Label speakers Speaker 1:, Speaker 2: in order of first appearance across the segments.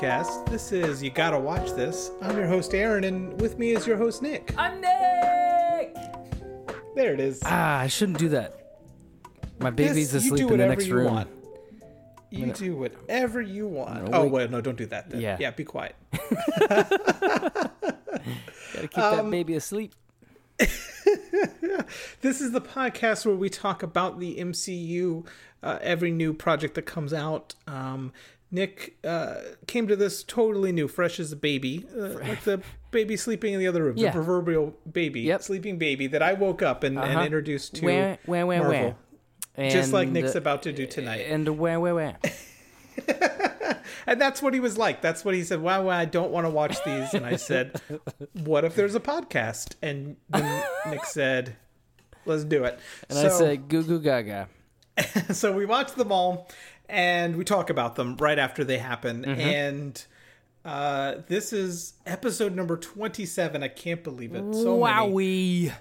Speaker 1: Welcome to the podcast. This is You Gotta Watch This. I'm your host, Aaron, and with me is your host, Nick.
Speaker 2: I'm Nick.
Speaker 1: There it is.
Speaker 2: Ah, I shouldn't do that. My baby's
Speaker 1: you
Speaker 2: asleep in the
Speaker 1: whatever
Speaker 2: next
Speaker 1: you
Speaker 2: room.
Speaker 1: want. You do whatever you want. Oh,
Speaker 2: wait.
Speaker 1: wait, no, don't do that. Then.
Speaker 2: Yeah.
Speaker 1: Yeah, be quiet.
Speaker 2: Gotta keep
Speaker 1: Um,
Speaker 2: that baby asleep.
Speaker 1: This is the podcast where we talk about the MCU, uh, every new project that comes out. Um, Nick uh, came to this totally new, fresh as a baby, uh, like the baby sleeping in the other room,
Speaker 2: Yeah.
Speaker 1: the proverbial baby,
Speaker 2: Yep.
Speaker 1: sleeping baby that I woke up and, and
Speaker 2: Uh-huh.
Speaker 1: introduced to
Speaker 2: Where, where, where,
Speaker 1: Marvel,
Speaker 2: where?
Speaker 1: just like
Speaker 2: And,
Speaker 1: Nick's
Speaker 2: uh,
Speaker 1: about to do tonight.
Speaker 2: And where, where, where?
Speaker 1: And that's what he was like. That's what he said. Wow, wow I don't want to watch these. And I said, What if there's a podcast? And then Nick said, Let's do it.
Speaker 2: And I said, goo goo gaga.
Speaker 1: so we watched them all and we talk about them right after they happen.
Speaker 2: Mm-hmm.
Speaker 1: And uh, this is episode number 27. I can't believe it. So many.
Speaker 2: Wowie.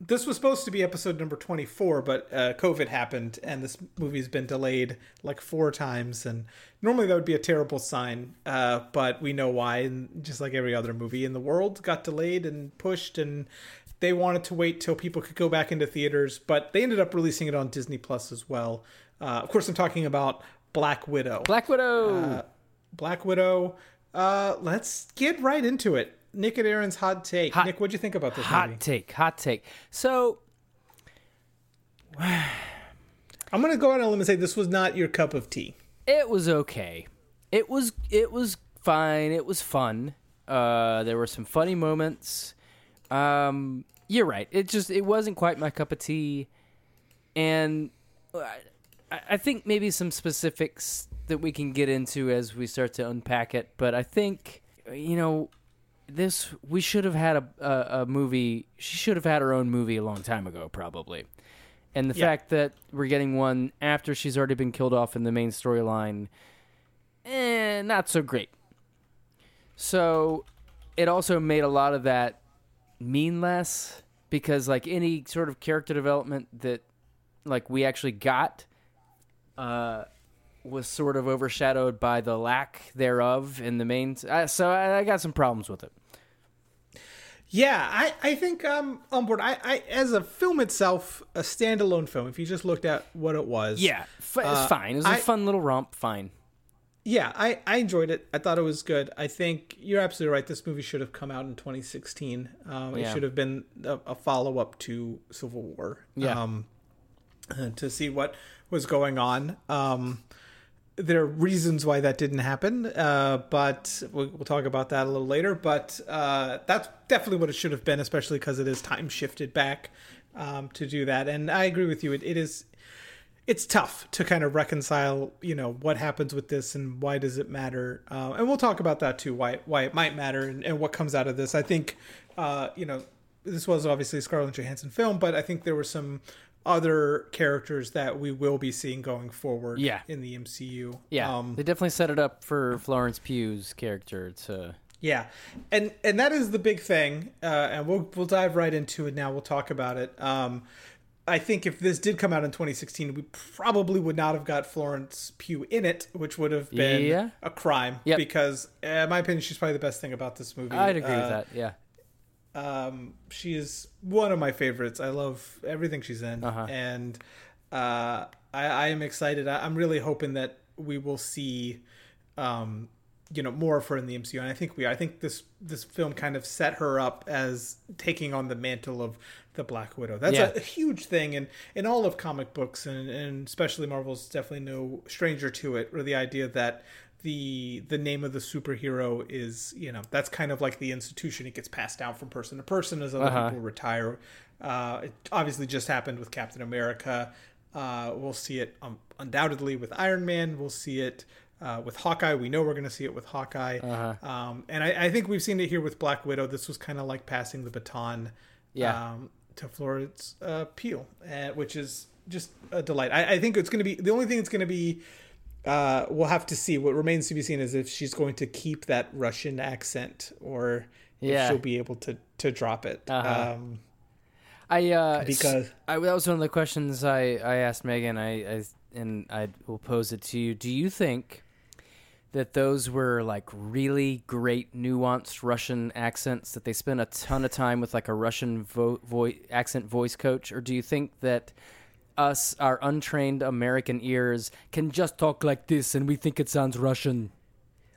Speaker 1: This was supposed to be episode number 24, but uh, COVID happened and this movie's been delayed like four times. And normally that would be a terrible sign, uh, but we know why. And just like every other movie in the world, got delayed and pushed. And they wanted to wait till people could go back into theaters, but they ended up releasing it on Disney Plus as well. Uh, of course, I'm talking about Black Widow.
Speaker 2: Black Widow.
Speaker 1: Uh, Black Widow. Uh, let's get right into it. Nick and Aaron's hot take.
Speaker 2: Hot-
Speaker 1: Nick, what'd you think about this
Speaker 2: hot
Speaker 1: movie?
Speaker 2: take. Hot take. So,
Speaker 1: I'm gonna go out on a limb and say this was not your cup of tea.
Speaker 2: it was okay. It was it was fine. It was fun. Uh, there were some funny moments. Um, you're right. It just it wasn't quite my cup of tea, and I, think maybe some specifics that we can get into as we start to unpack it. But I think you know this we should have had a, a, a movie. She should have had her own movie a long time ago, probably. And the
Speaker 1: Yeah.
Speaker 2: fact that we're getting one after she's already been killed off in the main storyline, eh, not so great. So it also made a lot of that mean less because like any sort of character development that like we actually got uh was sort of overshadowed by the lack thereof in the main uh, so I, I got some problems with it
Speaker 1: Yeah, I, I think I'm on board. I, I as a film itself, a standalone film. If you just looked at what it was,
Speaker 2: yeah f-
Speaker 1: Uh,
Speaker 2: it's fine it was a
Speaker 1: I-
Speaker 2: fun little romp fine
Speaker 1: yeah, I, I enjoyed it. I thought it was good. I think you're absolutely right. This movie should have come out in 2016. Um, It should have been a, a follow up to Civil War.
Speaker 2: Yeah.
Speaker 1: Um, to see what was going on. Um, there are reasons why that didn't happen, uh, but we'll, we'll talk about that a little later. But uh, that's definitely what it should have been, especially because it is time shifted back um, to do that. And I agree with you. It, it is it's tough to kind of reconcile, you know, what happens with this and why does it matter. Uh, and we'll talk about that too, why why it might matter and, and what comes out of this. I think, uh, you know, this was obviously a Scarlett Johansson film, but I think there were some other characters that we will be seeing going forward
Speaker 2: Yeah.
Speaker 1: in the MCU.
Speaker 2: yeah
Speaker 1: Um,
Speaker 2: they definitely set it up for florence pugh's character to
Speaker 1: Yeah, and and that is the big thing, uh, and we'll we'll dive right into it now. We'll talk about it. Um, I think if this did come out in 2016, we probably would not have got Florence Pugh in it, which would have been
Speaker 2: Yeah.
Speaker 1: a crime.
Speaker 2: Yep.
Speaker 1: Because, uh, in my opinion, she's probably the best thing about this movie.
Speaker 2: i'd agree
Speaker 1: Uh,
Speaker 2: with that yeah
Speaker 1: um, she is one of my favorites. I love everything she's in,
Speaker 2: Uh-huh.
Speaker 1: and uh, I, I am excited. I, I'm really hoping that we will see, um, you know, more of her in the MCU. And I think we. I think this this film kind of set her up as taking on the mantle of the Black Widow. That's
Speaker 2: Yeah.
Speaker 1: a, a huge thing in in all of comic books, and and especially Marvel's definitely no stranger to it. Or the idea that the the name of the superhero is you know that's kind of like the institution it gets passed down from person to person as other
Speaker 2: Uh-huh.
Speaker 1: people retire uh it obviously just happened with captain america uh we'll see it um, undoubtedly with iron man we'll see it uh, with Hawkeye, we know we're going to see it with Hawkeye,
Speaker 2: Uh-huh.
Speaker 1: um, and I, I think we've seen it here with Black Widow. This was kind of like passing the baton,
Speaker 2: Yeah.
Speaker 1: um, to Florence uh, Peel, uh, which is just a delight. I, I think it's going to be the only thing that's going to be uh, we'll have to see. What remains to be seen is if she's going to keep that Russian accent or
Speaker 2: Yeah.
Speaker 1: if she'll be able to to drop it.
Speaker 2: Uh-huh.
Speaker 1: Um,
Speaker 2: I uh,
Speaker 1: Because-
Speaker 2: I, that was one of the questions I, I asked Megan. I, I and I will pose it to you. Do you think that those were like really great nuanced Russian accents that they spent a ton of time with like a Russian vo- voice accent voice coach or do you think that us our untrained American ears can just talk like this and we think it sounds Russian?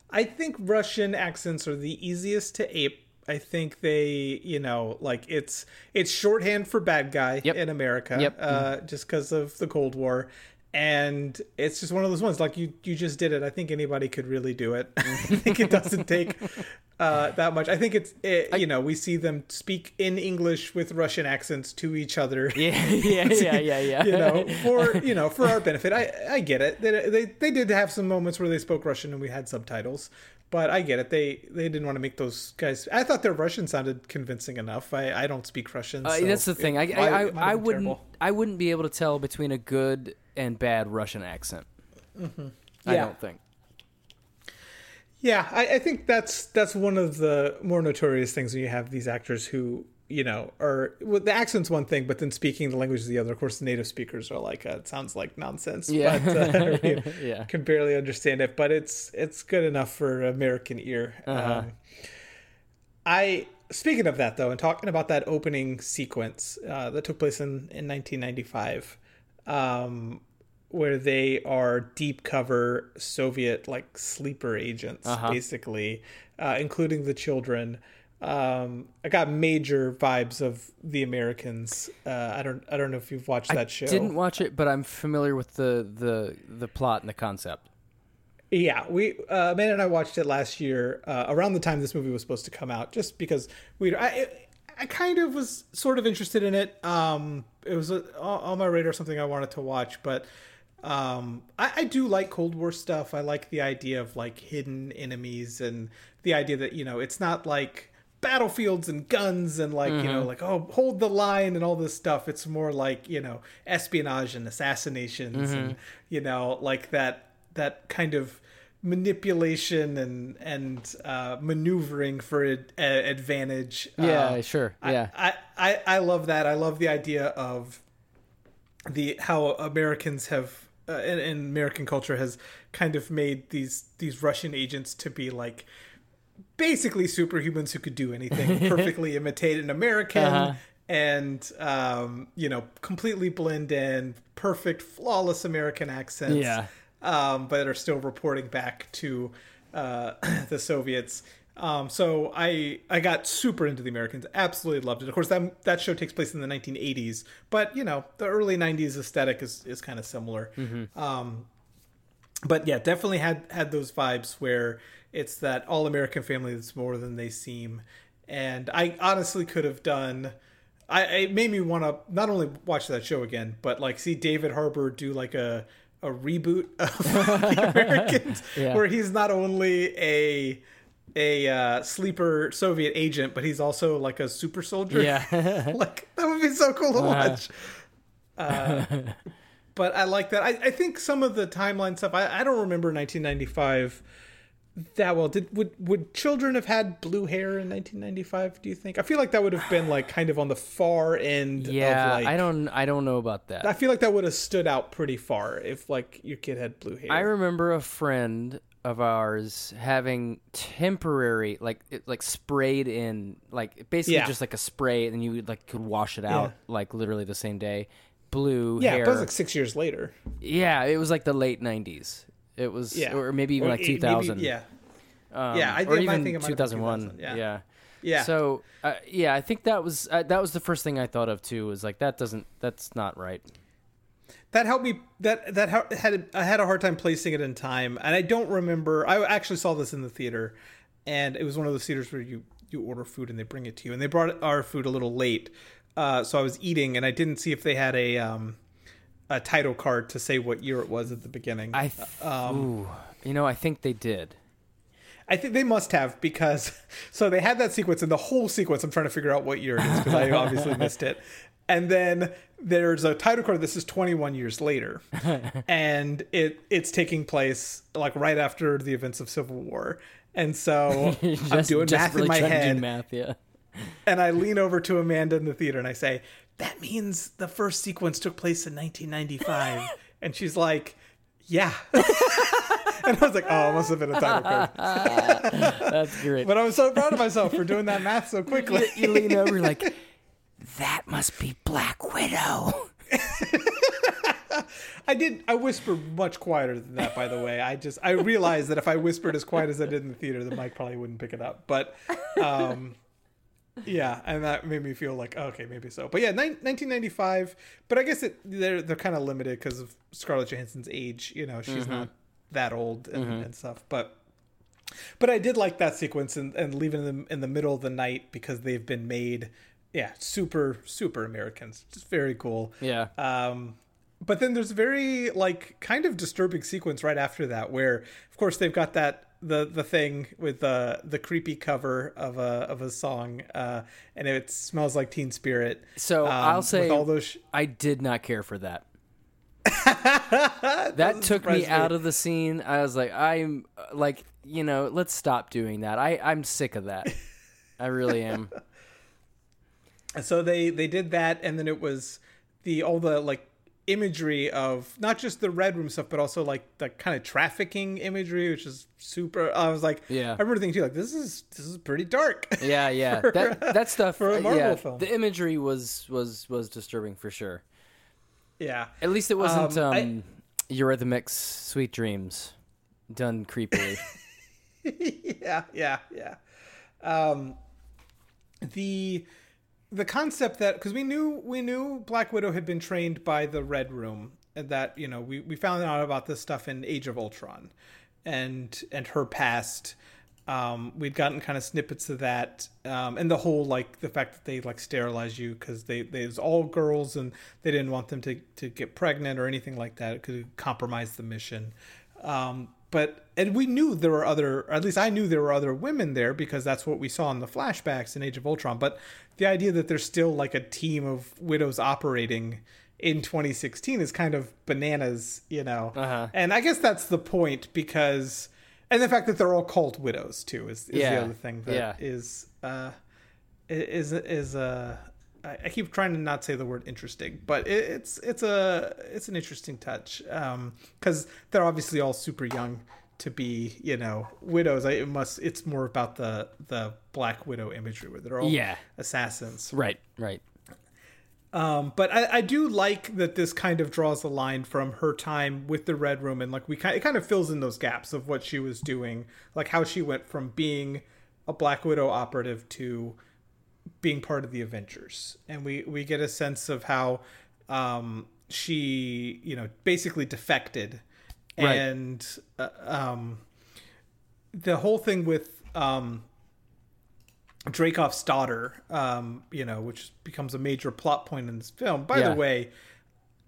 Speaker 1: I think Russian accents are the easiest to ape. I think they, you know, like it's it's shorthand for bad guy
Speaker 2: Yep.
Speaker 1: in America,
Speaker 2: Yep.
Speaker 1: uh, just because of the Cold War, and it's just one of those ones. Like you, you just did it. I think anybody could really do it. I think it doesn't take uh, that much. I think it's, it, you know, we see them speak in English with Russian accents to each other.
Speaker 2: Yeah, yeah, yeah, yeah, yeah.
Speaker 1: you know, for you know, for our benefit. I I get it. They, they they did have some moments where they spoke Russian and we had subtitles, but I get it. They they didn't want to make those guys. I thought their Russian sounded convincing enough. I I don't speak Russian.
Speaker 2: Uh,
Speaker 1: so
Speaker 2: that's the thing. I
Speaker 1: it
Speaker 2: I,
Speaker 1: might-
Speaker 2: I, I wouldn't
Speaker 1: terrible.
Speaker 2: I wouldn't be able to tell between a good and bad Russian accent. I
Speaker 1: Mm-hmm. Yeah.
Speaker 2: don't think.
Speaker 1: Yeah, I, I think that's that's one of the more notorious things when you have these actors who you know are well, the accent's one thing, but then speaking the language is the other. Of course, the native speakers are like uh, it sounds like nonsense.
Speaker 2: Yeah.
Speaker 1: but, uh, you
Speaker 2: Yeah.
Speaker 1: can barely understand it, but it's it's good enough for American ear.
Speaker 2: Uh-huh.
Speaker 1: Um, I speaking of that though, and talking about that opening sequence uh, that took place in in 1995. Um, where they are deep cover Soviet like sleeper agents,
Speaker 2: Uh-huh.
Speaker 1: basically, uh, including the children. Um, I got major vibes of the Americans. Uh, I don't, I don't know if you've watched that show.
Speaker 2: I Didn't watch it, but I'm familiar with the the the plot and the concept.
Speaker 1: Yeah, we uh, Amanda and I watched it last year uh, around the time this movie was supposed to come out, just because we I I kind of was sort of interested in it. Um, it was uh on my radar, something I wanted to watch, but um, I, I do like Cold War stuff. I like the idea of like hidden enemies and the idea that you know it's not like battlefields and guns and like you know like oh hold the line and all this stuff it's more like you know espionage and assassinations and you know like that that kind of manipulation and and uh, maneuvering for ad- a- advantage.
Speaker 2: Yeah,
Speaker 1: Uh,
Speaker 2: sure. Yeah.
Speaker 1: I, I I love that. I love the idea of the how Americans have uh, American culture has kind of made these these Russian agents to be like basically superhumans who could do anything, perfectly imitate an American.
Speaker 2: Uh-huh.
Speaker 1: And um, you know, completely blend in, perfect, flawless American accents
Speaker 2: Yeah.
Speaker 1: um, but are still reporting back to uh, the Soviets. Um, so I I got super into the Americans, absolutely loved it. Of course, that that show takes place in the 1980s, but you know the early 90s aesthetic is is kind of similar. Um, but yeah, definitely had had those vibes where it's that all American family that's more than they seem, and I honestly could have done. I it made me want to not only watch that show again, but like see David Harbour do like a a reboot of the Americans,
Speaker 2: Yeah.
Speaker 1: where he's not only a a uh, sleeper Soviet agent, but he's also like a super soldier.
Speaker 2: Yeah.
Speaker 1: like that would be so cool to watch. Uh, but I like that. I, I think some of the timeline stuff. I, I don't remember 1995 that well. Did would would children have had blue hair in 1995? Do you think? I feel like that would have been like kind of on the far end.
Speaker 2: yeah,
Speaker 1: of like,
Speaker 2: I don't I don't know about that.
Speaker 1: I feel like that would have stood out pretty far if like your kid had blue hair.
Speaker 2: I remember a friend of ours having temporary like it, like sprayed in like basically
Speaker 1: Yeah.
Speaker 2: just like a spray and you like could wash it out like literally the same day. Blue
Speaker 1: yeah,
Speaker 2: hair.
Speaker 1: it was like six years later.
Speaker 2: yeah it was like the late 90s it was
Speaker 1: Yeah,
Speaker 2: or maybe even
Speaker 1: Or
Speaker 2: like
Speaker 1: maybe-
Speaker 2: 2000
Speaker 1: yeah,
Speaker 2: um,
Speaker 1: Yeah, I
Speaker 2: or even
Speaker 1: think it might
Speaker 2: 2001
Speaker 1: 2000, yeah.
Speaker 2: yeah.
Speaker 1: Yeah.
Speaker 2: so uh, yeah i think that was uh, that was the first thing i thought of too was like that doesn't that's not right
Speaker 1: that helped me that that had I had a hard time placing it in time and I don't remember I actually saw this in the theater and it was one of those theaters where you you order food and they bring it to you and they brought our food a little late uh, so I was eating and I didn't see if they had a um a title card to say what year it was at the beginning
Speaker 2: i th-
Speaker 1: Um,
Speaker 2: ooh, you know i think they did
Speaker 1: I think they must have because so they had that sequence and the whole sequence. I'm trying to figure out what year it is because I obviously missed it. And then there's a title card. This is 21 years later, and it it's taking place like right after the events of Civil War. And so I'm doing
Speaker 2: just
Speaker 1: math
Speaker 2: really
Speaker 1: in my head,
Speaker 2: math yeah
Speaker 1: and I lean over to Amanda in the theater and I say, "That means the first sequence took place in 1995." and she's like, "Yeah." and I was like, oh, it must have been a title card.
Speaker 2: That's great.
Speaker 1: But I was so proud of myself for doing that math so quickly.
Speaker 2: you, you lean over, like, that must be Black Widow.
Speaker 1: I did. I whispered much quieter than that, by the way. I just I realized that if I whispered as quiet as I did in the theater, the mic probably wouldn't pick it up. But, um, yeah, and that made me feel like okay, maybe so. But yeah, ni- 1995. But I guess it they're they're kind of limited because of Scarlett Johansson's age. You know, she's not that old and, and stuff. But but I did like that sequence and, and leaving them in the middle of the night because they've been made, yeah, super super Americans. Just very cool.
Speaker 2: Yeah.
Speaker 1: Um, but then there's a very like kind of disturbing sequence right after that where, of course, they've got that the the thing with the the creepy cover of a of a song, uh, and it smells like Teen Spirit.
Speaker 2: So
Speaker 1: Um,
Speaker 2: I'll
Speaker 1: with
Speaker 2: say
Speaker 1: all those. Sh-
Speaker 2: I did not care for that. that took me
Speaker 1: me.
Speaker 2: out of the scene. I was like, I'm uh, like, you know, let's stop doing that. I I'm sick of that. I really am.
Speaker 1: so they they did that and then it was the all the like imagery of not just the red room stuff but also like the kind of trafficking imagery which is super i was like
Speaker 2: Yeah.
Speaker 1: i remember thinking too like this is this is pretty dark
Speaker 2: Yeah, yeah. That that stuff
Speaker 1: for a Marvel
Speaker 2: yeah,
Speaker 1: film.
Speaker 2: The imagery was was was disturbing for sure.
Speaker 1: yeah
Speaker 2: At least it wasn't
Speaker 1: Um,
Speaker 2: um,
Speaker 1: I-
Speaker 2: Eurythmics Sweet Dreams done creepily.
Speaker 1: yeah yeah yeah um the the concept that because we knew we knew black widow had been trained by the red room and that you know we, we found out about this stuff in age of ultron and and her past. Um we'd gotten kind of snippets of that um and the whole like the fact that they like sterilize you because they they was all girls and they didn't want them to to get pregnant or anything like that it could compromise the mission. Um but and we knew there were other or at least i knew there were other women there because that's what we saw in the flashbacks in age of ultron but the idea that there's still like a team of widows operating in 2016 is kind of bananas you know
Speaker 2: Uh-huh.
Speaker 1: and i guess that's the point because and the fact that they're all cult widows too is, is
Speaker 2: Yeah.
Speaker 1: the other thing that
Speaker 2: Yeah.
Speaker 1: is uh is is uh I I keep trying to not say the word interesting, but it, it's it's a it's an interesting touch because they're obviously all super young to be you know widows. I, it must it's more about the the Black Widow imagery where they're all
Speaker 2: Yeah.
Speaker 1: assassins.
Speaker 2: right, right.
Speaker 1: Um, but I, I do like that this kind of draws the line from her time with the Red Room, and like we kind, it kind of fills in those gaps of what she was doing, like how she went from being a Black Widow operative to being part of the Avengers, and we we get a sense of how um, she, you know, basically defected,
Speaker 2: Right.
Speaker 1: and uh, um, the whole thing with um, Dreykov's daughter, um, you know, which becomes a major plot point in this film. By
Speaker 2: Yeah.
Speaker 1: the way,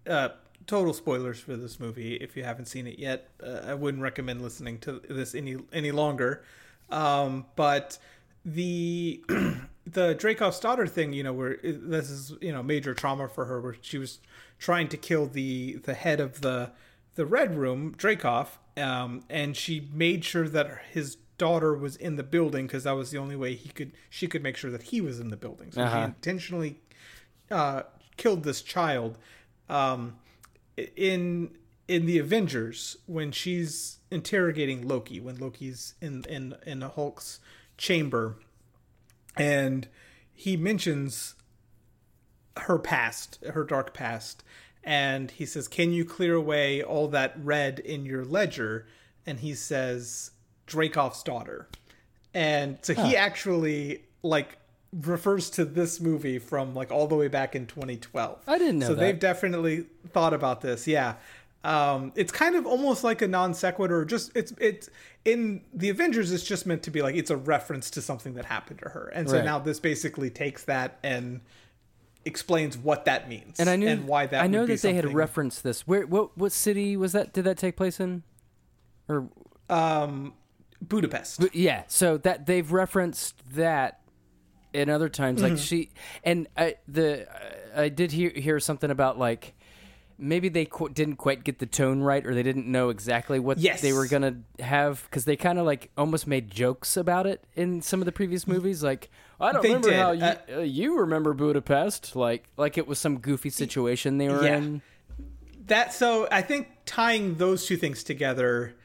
Speaker 1: uh, total spoilers for this movie. If you haven't seen it yet, uh, I wouldn't recommend listening to this any any longer. Um, but the the Dreykov's daughter thing, you know, where this is you know major trauma for her, where she was trying to kill the the head of the the Red Room, Dreykov, um, and she made sure that his daughter was in the building because that was the only way he could she could make sure that he was in the building. So she
Speaker 2: Uh-huh.
Speaker 1: intentionally uh, killed this child. Um, in in the Avengers, when she's interrogating Loki, when Loki's in in in Hulk's chamber, and he mentions her past, her dark past, and he says, "Can you clear away all that red in your ledger?" And he says, "Dreykov's daughter," and so he actually like refers to this movie from like all the way back in 2012.
Speaker 2: I didn't know
Speaker 1: So
Speaker 2: that.
Speaker 1: they've definitely thought about this. Yeah. Um, it's kind of almost like a non sequitur. Just it's it's in the Avengers. It's just meant to be like it's a reference to something that happened to her, and so
Speaker 2: Right.
Speaker 1: now this basically takes that and explains what that means
Speaker 2: And I knew
Speaker 1: and why that.
Speaker 2: I know that they had referenced this. Where what what city was that? Did that take place in? Or
Speaker 1: um, Budapest.
Speaker 2: But yeah, so that they've referenced that in other times, like
Speaker 1: Mm-hmm.
Speaker 2: she and I the I did hear hear something about like maybe they qu- didn't quite get the tone right, or they didn't know exactly what
Speaker 1: Yes.
Speaker 2: they were gonna have because they kind of like almost made jokes about it in some of the previous movies. Like I don't
Speaker 1: They
Speaker 2: remember
Speaker 1: did.
Speaker 2: how you
Speaker 1: Uh,
Speaker 2: uh, you remember Budapest, like like it was some goofy situation they were
Speaker 1: Yeah.
Speaker 2: in.
Speaker 1: that so I think tying those two things together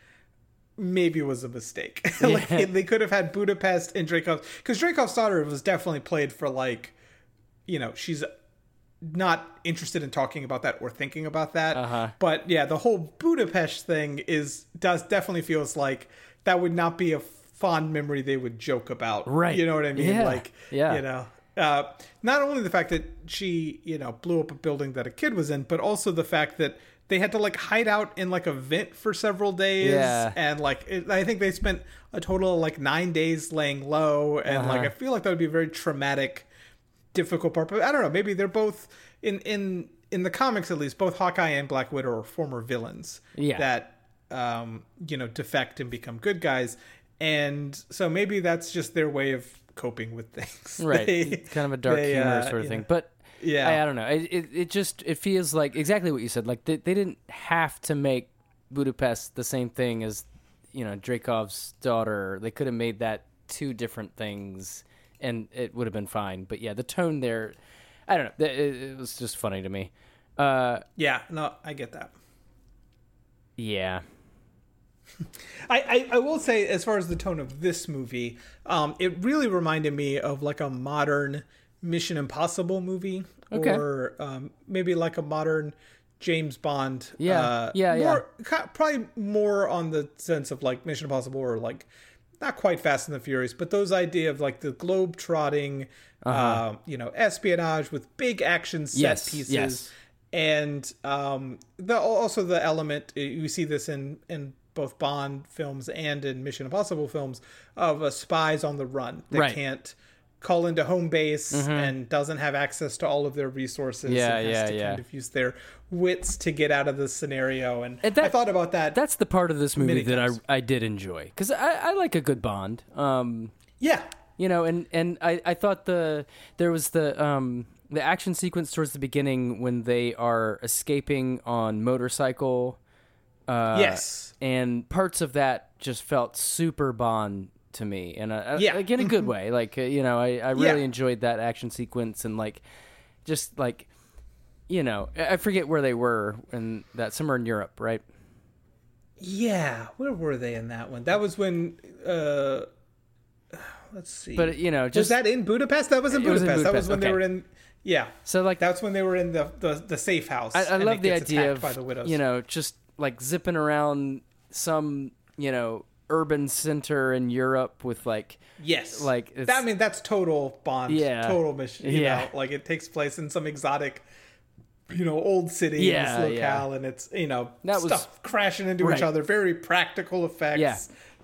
Speaker 1: maybe was a mistake. like
Speaker 2: Yeah.
Speaker 1: they could have had Budapest and Dreykov because Dreykov's daughter was definitely played for like, you know, she's not interested in talking about that or thinking about that.
Speaker 2: Uh-huh.
Speaker 1: But yeah, the whole Budapest thing is does definitely feels like that would not be a fond memory they would joke about.
Speaker 2: Right.
Speaker 1: You know what I mean?
Speaker 2: Yeah.
Speaker 1: Like,
Speaker 2: Yeah.
Speaker 1: you know. Uh, not only the fact that she, you know, blew up a building that a kid was in, but also the fact that they had to like hide out in like a vent for several days,
Speaker 2: Yeah.
Speaker 1: and like it, I think they spent a total of like nine days laying low, and like
Speaker 2: Uh-huh.
Speaker 1: I feel like that would be a very traumatic, difficult part. But I don't know, maybe they're both in in in the comics at least. Both Hawkeye and Black Widow are former villains
Speaker 2: Yeah.
Speaker 1: that um you know defect and become good guys, and so maybe that's just their way of coping with things.
Speaker 2: right
Speaker 1: They-
Speaker 2: kind of a dark
Speaker 1: they,
Speaker 2: humor
Speaker 1: uh,
Speaker 2: sort of thing
Speaker 1: know.
Speaker 2: but
Speaker 1: Yeah.
Speaker 2: I, I don't know it, it, it just it feels like exactly what you said like they, they didn't have to make budapest the same thing as you know dreykov's daughter they could have made that two different things and it would have been fine but yeah the tone there i don't know it, it was just funny to me uh
Speaker 1: Yeah, no, I get that.
Speaker 2: yeah
Speaker 1: I, I, I will say, as far as the tone of this movie, um, it really reminded me of like a modern Mission Impossible movie,
Speaker 2: Okay.
Speaker 1: or um, maybe like a modern James Bond.
Speaker 2: Yeah,
Speaker 1: uh,
Speaker 2: yeah, yeah.
Speaker 1: more, ki- Probably more on the sense of like Mission Impossible or like not quite Fast and the Furious, but those idea of like the globe trotting, uh you know, espionage with big action set
Speaker 2: Uh-huh. Yes,
Speaker 1: pieces
Speaker 2: yes.
Speaker 1: and um, the also the element you see this in in both Bond films and in Mission Impossible films of a spies on the run that
Speaker 2: Right.
Speaker 1: Can't call into home base and doesn't have access to all of their resources.
Speaker 2: Yeah,
Speaker 1: and has
Speaker 2: yeah,
Speaker 1: to
Speaker 2: yeah.
Speaker 1: Kind of use their wits to get out of the scenario. And,
Speaker 2: And that-
Speaker 1: I thought about that.
Speaker 2: that's the part of this movie that I. I did enjoy because I, I like a good bond um
Speaker 1: yeah,
Speaker 2: you know and and i i thought the there was the um the action sequence towards the beginning when they are escaping on motorcycle uh
Speaker 1: Yes.
Speaker 2: and parts of that just felt super bond to me and
Speaker 1: Yeah.
Speaker 2: like in a good way like uh, you know i i really
Speaker 1: Yeah.
Speaker 2: enjoyed that action sequence and like just like you know i forget where they were in that somewhere in europe right
Speaker 1: yeah. Where were they in that one? That was when. uh Let's see.
Speaker 2: but you know
Speaker 1: was
Speaker 2: just
Speaker 1: that in Budapest? That was in
Speaker 2: It was
Speaker 1: Budapest. That was
Speaker 2: Budapest,
Speaker 1: when they were in. Yeah.
Speaker 2: so like
Speaker 1: That's when they were in the the, the safe house.
Speaker 2: I, I love the idea of
Speaker 1: by the widows.
Speaker 2: you know just like zipping around some you know urban center in Europe with like
Speaker 1: yes,
Speaker 2: like, it's-
Speaker 1: that. I mean, that's total Bond.
Speaker 2: Yeah.
Speaker 1: total mission. You
Speaker 2: Yeah.
Speaker 1: know, like it takes place in some exotic, you know, old city
Speaker 2: Yeah,
Speaker 1: in this
Speaker 2: yeah.
Speaker 1: and it's you know
Speaker 2: That was-
Speaker 1: stuff crashing into
Speaker 2: Right.
Speaker 1: each other. Very practical effects.
Speaker 2: Yeah.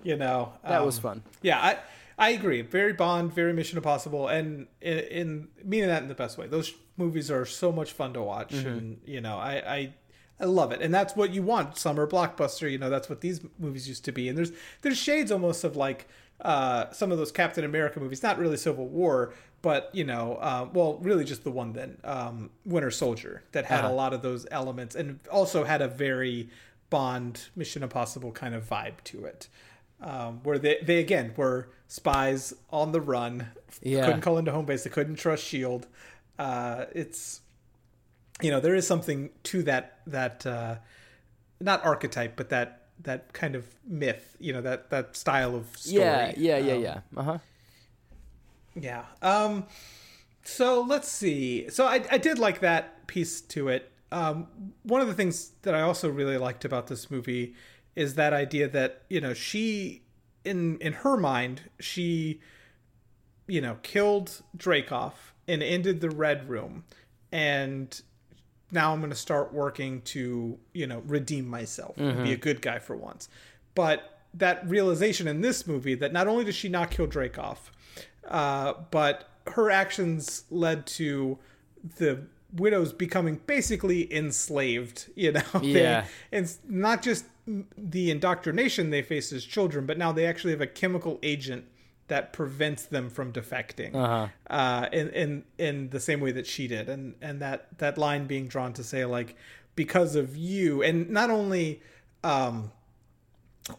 Speaker 1: you know,
Speaker 2: that was
Speaker 1: um,
Speaker 2: fun.
Speaker 1: Yeah, I I agree. Very Bond, very Mission Impossible, and in, in meaning that in the best way. Those movies are so much fun to watch,
Speaker 2: Mm-hmm.
Speaker 1: and you know, I, I I love it, and that's what you want. Summer blockbuster, you know, that's what these movies used to be. And there's there's shades almost of like uh, some of those Captain America movies, not really Civil War, but you know, uh, well, really just the one then, um, Winter Soldier, that had
Speaker 2: Uh-huh.
Speaker 1: a lot of those elements, and also had a very Bond Mission Impossible kind of vibe to it um, where they, they again were spies on the run.
Speaker 2: Yeah.
Speaker 1: Couldn't call into home base. They couldn't trust Shield. Uh, it's you know there is something to that that uh, not archetype, but that that kind of myth. You know that that style of story.
Speaker 2: Yeah, yeah, yeah,
Speaker 1: Um,
Speaker 2: yeah. Uh huh.
Speaker 1: yeah. Um, so let's see. So I, I did like that piece to it. Um, one of the things that I also really liked about this movie is that idea that you know she in in her mind she you know killed Dreykov and ended the Red Room, and now I'm going to start working to you know redeem myself and be a good guy for once. But that realization in this movie that not only does she not kill Dreykov, uh, but her actions led to the widows becoming basically enslaved. You know, They-
Speaker 2: Yeah.
Speaker 1: it's not just the indoctrination they face as children, but now they actually have a chemical agent that prevents them from defecting
Speaker 2: Uh-huh.
Speaker 1: uh, in in in the same way that she did, and and that that line being drawn to say like because of you, and not only um,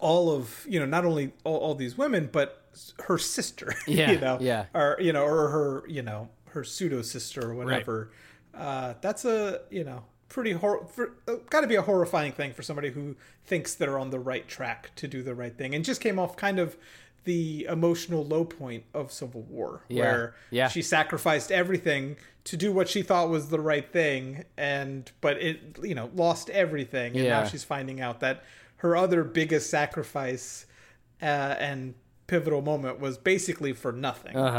Speaker 1: all of you know not only all, all these women, but her sister,
Speaker 2: Yeah,
Speaker 1: you know,
Speaker 2: yeah.
Speaker 1: or you know, or her you know her pseudo sister or whatever. Uh, that's a you know pretty hor- for, uh, got to be a horrifying thing for somebody who thinks they're on the right track to do the right thing, and just came off kind of the emotional low point of Civil War,
Speaker 2: Yeah.
Speaker 1: where
Speaker 2: Yeah.
Speaker 1: she sacrificed everything to do what she thought was the right thing, and but it you know lost everything, and
Speaker 2: Yeah.
Speaker 1: now she's finding out that her other biggest sacrifice uh, and pivotal moment was basically for nothing
Speaker 2: Uh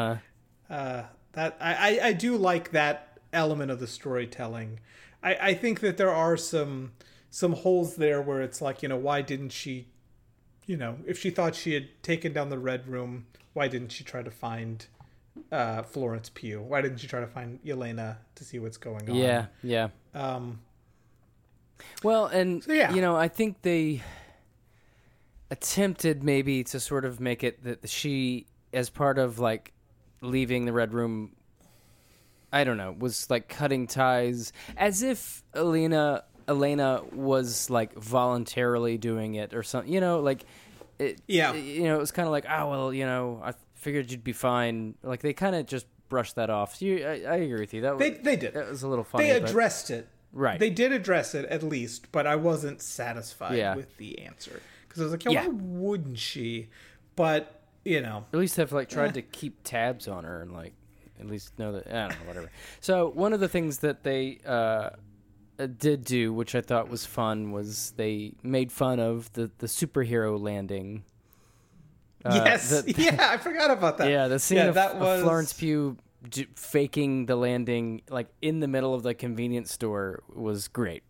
Speaker 2: huh.
Speaker 1: uh, that I, I, I do like that element of the storytelling. I, I think that there are some some holes there where it's like you know why didn't she, you know, if she thought she had taken down the red room, why didn't she try to find uh, Florence Pugh? Why didn't she try to find Yelena to see what's going on?
Speaker 2: Yeah. Yeah.
Speaker 1: Um,
Speaker 2: Well, and
Speaker 1: yeah.
Speaker 2: you know, I think they attempted maybe to sort of make it that she, as part of like leaving the red room, I don't know, was like cutting ties, as if Elena Elena was like voluntarily doing it or something. You know, like it.
Speaker 1: Yeah.
Speaker 2: You know, it was kind of like, oh well, you know, I figured you'd be fine. Like they kind of just brushed that off. So you, I, I agree with you. That
Speaker 1: they
Speaker 2: was,
Speaker 1: they did.
Speaker 2: that was a little funny.
Speaker 1: They
Speaker 2: but-
Speaker 1: addressed it.
Speaker 2: Right.
Speaker 1: They did address it at least, but I wasn't satisfied
Speaker 2: Yeah.
Speaker 1: with the answer because I was like, yeah,
Speaker 2: Yeah.
Speaker 1: why wouldn't she? But you know,
Speaker 2: at least have like
Speaker 1: Eh.
Speaker 2: tried to keep tabs on her and like at least know that I don't know whatever. So one of the things that they uh, did do, which I thought was fun, was they made fun of the the superhero landing. Uh,
Speaker 1: yes,
Speaker 2: the-
Speaker 1: yeah, I forgot about that.
Speaker 2: yeah, the scene
Speaker 1: Yeah,
Speaker 2: of,
Speaker 1: that
Speaker 2: of Florence Pugh d- faking the landing like in the middle of the convenience store was great.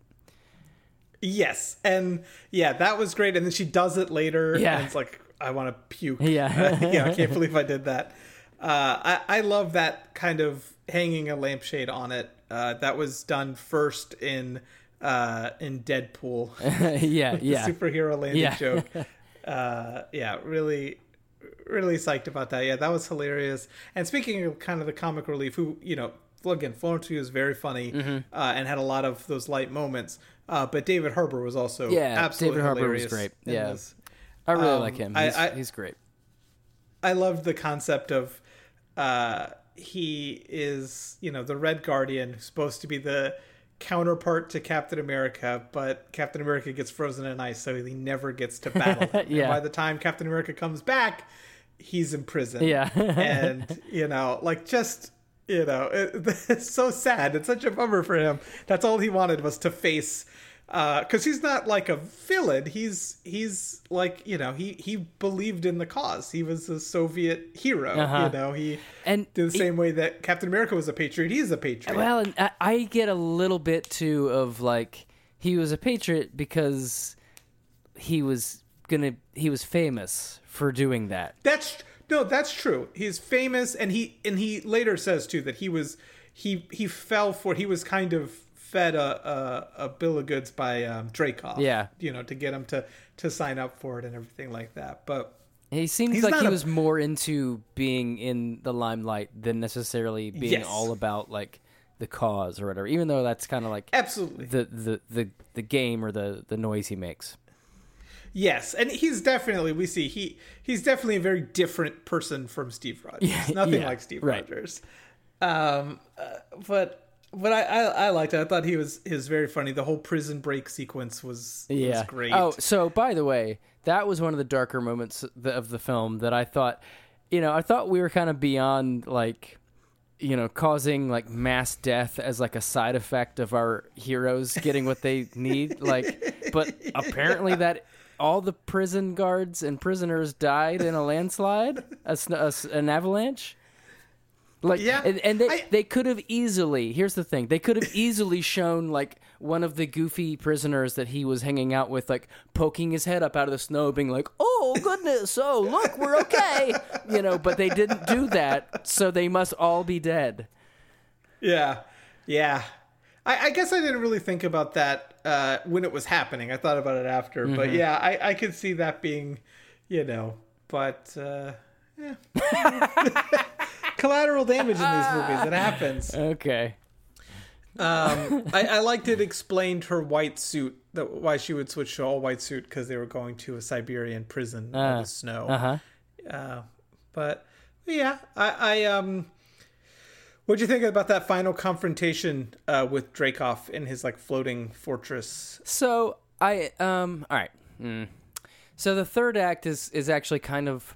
Speaker 1: Yes, and yeah, that was great. And then she does it later.
Speaker 2: Yeah.
Speaker 1: and it's like I want to puke.
Speaker 2: Yeah.
Speaker 1: yeah, I can't believe I did that. Uh, I I love that kind of hanging a lampshade on it. Uh, that was done first in uh, in Deadpool.
Speaker 2: yeah,
Speaker 1: the
Speaker 2: yeah.
Speaker 1: superhero landing
Speaker 2: Yeah.
Speaker 1: joke. Uh, yeah, really, really psyched about that. Yeah, that was hilarious. And speaking of kind of the comic relief, who you know, again, Florence Pugh is very funny
Speaker 2: Mm-hmm.
Speaker 1: uh, and had a lot of those light moments. Uh, but David Harbour was also
Speaker 2: Yeah,
Speaker 1: absolutely
Speaker 2: David Harbour was great. Yeah.
Speaker 1: this.
Speaker 2: I really
Speaker 1: um,
Speaker 2: like him.
Speaker 1: I-
Speaker 2: He's,
Speaker 1: I-
Speaker 2: he's great.
Speaker 1: I loved the concept of uh, he is, you know, the Red Guardian, who's supposed to be the counterpart to Captain America, but Captain America gets frozen in ice, so he never gets to battle.
Speaker 2: Yeah.
Speaker 1: By the time Captain America comes back, he's in prison.
Speaker 2: Yeah.
Speaker 1: and you know, like just you know, it, it's so sad. It's such a bummer for him. That's all he wanted was to face. Because he's not like a villain. He's he's like you know he he believed in the cause. He was a Soviet hero.
Speaker 2: Uh-huh.
Speaker 1: You know he
Speaker 2: And
Speaker 1: the same way that Captain America was a patriot. He's a patriot.
Speaker 2: Well, and I, I get a little bit too of like he was a patriot because he was gonna he was famous for doing that.
Speaker 1: That's no, that's true. He's famous, and he and he later says too that he was he he fell for he was kind of fed a a, a bill of goods by um, Dreykov.
Speaker 2: Yeah.
Speaker 1: you know, to get him to to sign up for it and everything like that. But
Speaker 2: He seems like he
Speaker 1: a-
Speaker 2: was more into being in the limelight than necessarily being
Speaker 1: Yes.
Speaker 2: all about like the cause or whatever. Even though that's kind of like
Speaker 1: absolutely,
Speaker 2: the, the the the game or the the noise he makes.
Speaker 1: yes, and he's definitely we see he he's definitely a very different person from Steve Rogers.
Speaker 2: Yeah,
Speaker 1: Nothing
Speaker 2: yeah,
Speaker 1: like Steve
Speaker 2: right.
Speaker 1: Rogers. Um, uh, but. But I, I, I liked it. I thought he was he was very funny. The whole prison break sequence was,
Speaker 2: Yeah.
Speaker 1: was great.
Speaker 2: Oh, so by the way, that was one of the darker moments of the film that I thought, you know, I thought we were kind of beyond like, you know, causing like mass death as like a side effect of our heroes getting what they need. Like, but apparently that all the prison guards and prisoners died in a landslide, a, a an avalanche. Like
Speaker 1: Yeah,
Speaker 2: and, and they
Speaker 1: I-
Speaker 2: they could have easily. Here's the thing: they could have easily shown like one of the goofy prisoners that he was hanging out with, like poking his head up out of the snow, being like, "Oh goodness, oh look, we're okay," you know. But they didn't do that, so they must all be dead.
Speaker 1: Yeah, yeah. I, I guess I didn't really think about that uh, when it was happening. I thought about it after, but yeah, I, I could see that being, you know, but uh, yeah. collateral damage in these movies. It happens.
Speaker 2: Okay.
Speaker 1: Um, I, I liked it explained her white suit that why she would switch to all white suit because they were going to a Siberian prison in
Speaker 2: Uh,
Speaker 1: the snow.
Speaker 2: Uh huh.
Speaker 1: Uh, but yeah, I, I um, What'd you think about that final confrontation uh, with Dreykov in his like floating fortress?
Speaker 2: So I um all right. Mm. So the third act is is actually kind of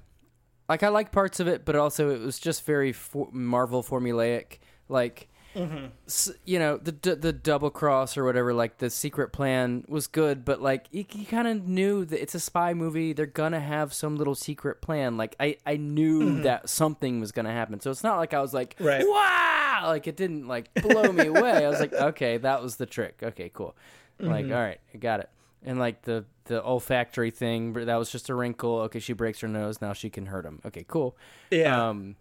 Speaker 2: like I like parts of it, but also it was just very for- Marvel formulaic. Like mm-hmm. s- you know the d- the double cross or whatever. Like the secret plan was good, but like you, you kind of knew that it's a spy movie. They're gonna have some little secret plan. Like I I knew mm-hmm. that something was gonna happen. So it's not like I was like
Speaker 1: Right.
Speaker 2: wow, like it didn't like blow me away. I was like okay, that was the trick. Okay, cool. Like mm-hmm. all right, I got it. And like the the olfactory thing, but that was just a wrinkle. Okay, she breaks her nose. Now she can hurt him. Okay, cool.
Speaker 1: Yeah.
Speaker 2: Um,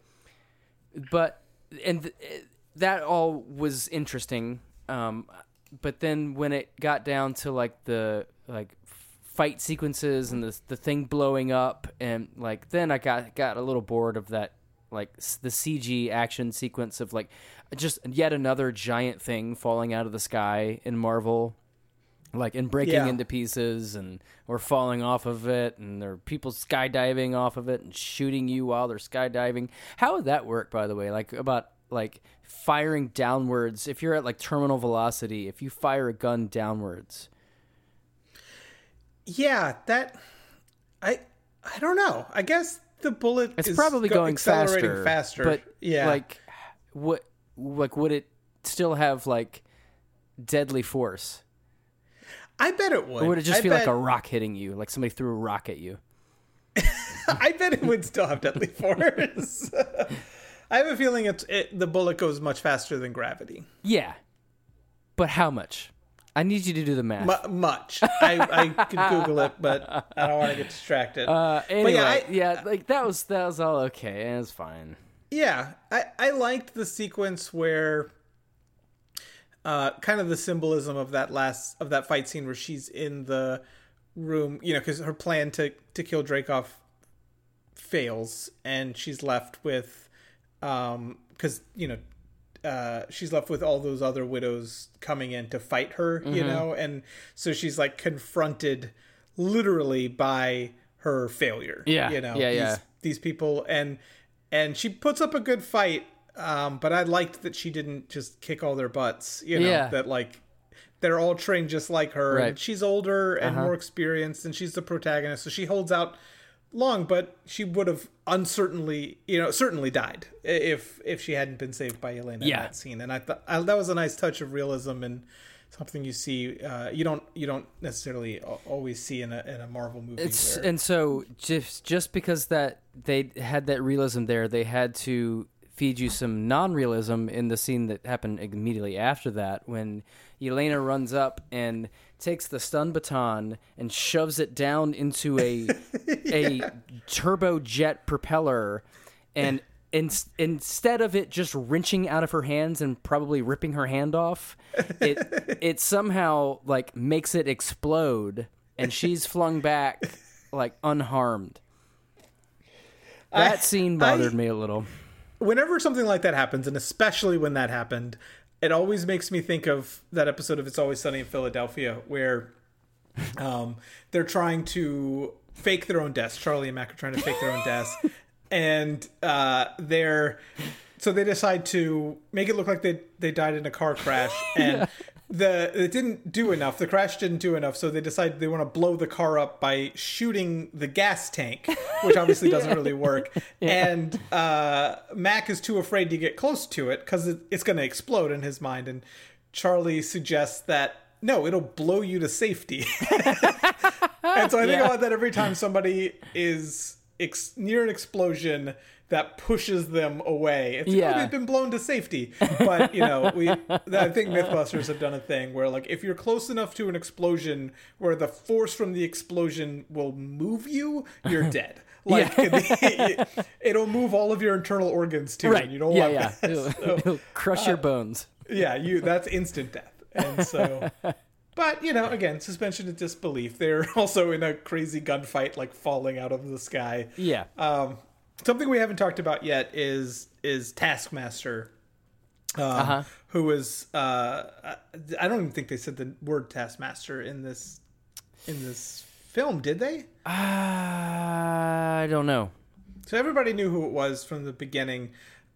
Speaker 2: but and th- that all was interesting. Um, but then when it got down to like the like fight sequences and the the thing blowing up and like then I got got a little bored of that like the CG action sequence of like just yet another giant thing falling out of the sky in Marvel like and breaking
Speaker 1: Yeah.
Speaker 2: into pieces and or falling off of it and there are people skydiving off of it and shooting you while they're skydiving how would that work by the way like about like firing downwards if you're at like terminal velocity if you fire a gun downwards
Speaker 1: Yeah, that I I don't know. I guess the bullet
Speaker 2: it's
Speaker 1: is
Speaker 2: probably
Speaker 1: go-
Speaker 2: going
Speaker 1: accelerating
Speaker 2: faster,
Speaker 1: faster.
Speaker 2: but
Speaker 1: yeah,
Speaker 2: like what like would it still have like deadly force
Speaker 1: I bet it would.
Speaker 2: or would it just
Speaker 1: I
Speaker 2: feel like a rock hitting you like somebody threw a rock at you
Speaker 1: I bet it would still have deadly force. I have a feeling it's it, the bullet goes much faster than gravity.
Speaker 2: yeah but how much i need you to do the math
Speaker 1: Mu much. I, I could Google it, but I don't want to get distracted.
Speaker 2: Uh, anyway,
Speaker 1: yeah,
Speaker 2: yeah,
Speaker 1: I-
Speaker 2: like that was that was all okay. It was fine.
Speaker 1: Yeah, I, I liked the sequence where uh, kind of the symbolism of that last of that fight scene where she's in the room, you know, because her plan to to kill Dreykov fails, and she's left with, um, because you know, uh, she's left with all those other widows coming in to fight her,
Speaker 2: Mm-hmm.
Speaker 1: you know, and so she's like confronted literally by her failure.
Speaker 2: Yeah,
Speaker 1: you know,
Speaker 2: yeah,
Speaker 1: these,
Speaker 2: yeah.
Speaker 1: these people and and she puts up a good fight um but i liked that she didn't just kick all their butts you know
Speaker 2: Yeah.
Speaker 1: that like they're all trained just like her
Speaker 2: Right.
Speaker 1: and she's older and
Speaker 2: Uh-huh.
Speaker 1: more experienced and she's the protagonist so she holds out long but she would have uncertainly you know certainly died if if she hadn't been saved by elena
Speaker 2: Yeah.
Speaker 1: in that scene and i thought I, that was a nice touch of realism and something you see uh you don't you don't necessarily always see in a in a marvel movie
Speaker 2: It's
Speaker 1: where-
Speaker 2: and so just just because that they had that realism there, they had to feed you some non-realism in the scene that happened immediately after that when Elena runs up and takes the stun baton and shoves it down into a a turbojet propeller and in, instead of it just wrenching out of her hands and probably ripping her hand off it it somehow like makes it explode and she's flung back like unharmed. That
Speaker 1: I-
Speaker 2: scene bothered
Speaker 1: I-
Speaker 2: me a little
Speaker 1: whenever something like that happens, and especially when that happened, it always makes me think of that episode of It's Always Sunny in Philadelphia where um, they're trying to fake their own deaths. Charlie and Mac are trying to fake their own deaths, and uh, they're so they decide to make it look like they they died in a car crash and. The it didn't do enough. The crash didn't do enough, so they decide they want to blow the car up by shooting the gas tank, which obviously doesn't really work. And uh, Mac is too afraid to get close to it because it, it's going to explode in his mind. And Charlie suggests that no, it'll blow you to safety. and so I think
Speaker 2: Yeah.
Speaker 1: about that every time somebody is ex- near an explosion that pushes them away. It's like,
Speaker 2: Yeah.
Speaker 1: oh, they've been blown to safety. But you know, we I think MythBusters have done a thing where like if you're close enough to an explosion where the force from the explosion will move you, you're dead. Like it'll move all of your internal organs too.
Speaker 2: right
Speaker 1: And you don't
Speaker 2: yeah
Speaker 1: want
Speaker 2: yeah
Speaker 1: that.
Speaker 2: it'll,
Speaker 1: So,
Speaker 2: it'll crush your bones
Speaker 1: yeah, you that's instant death. And so but you know, again, suspension of disbelief. They're also in a crazy gunfight, like falling out of the sky.
Speaker 2: yeah
Speaker 1: Um, something we haven't talked about yet is is Taskmaster, um,
Speaker 2: Uh-huh.
Speaker 1: who is uh, I don't even think they said the word Taskmaster in this in this film, did they?
Speaker 2: i don't know
Speaker 1: So everybody knew who it was from the beginning.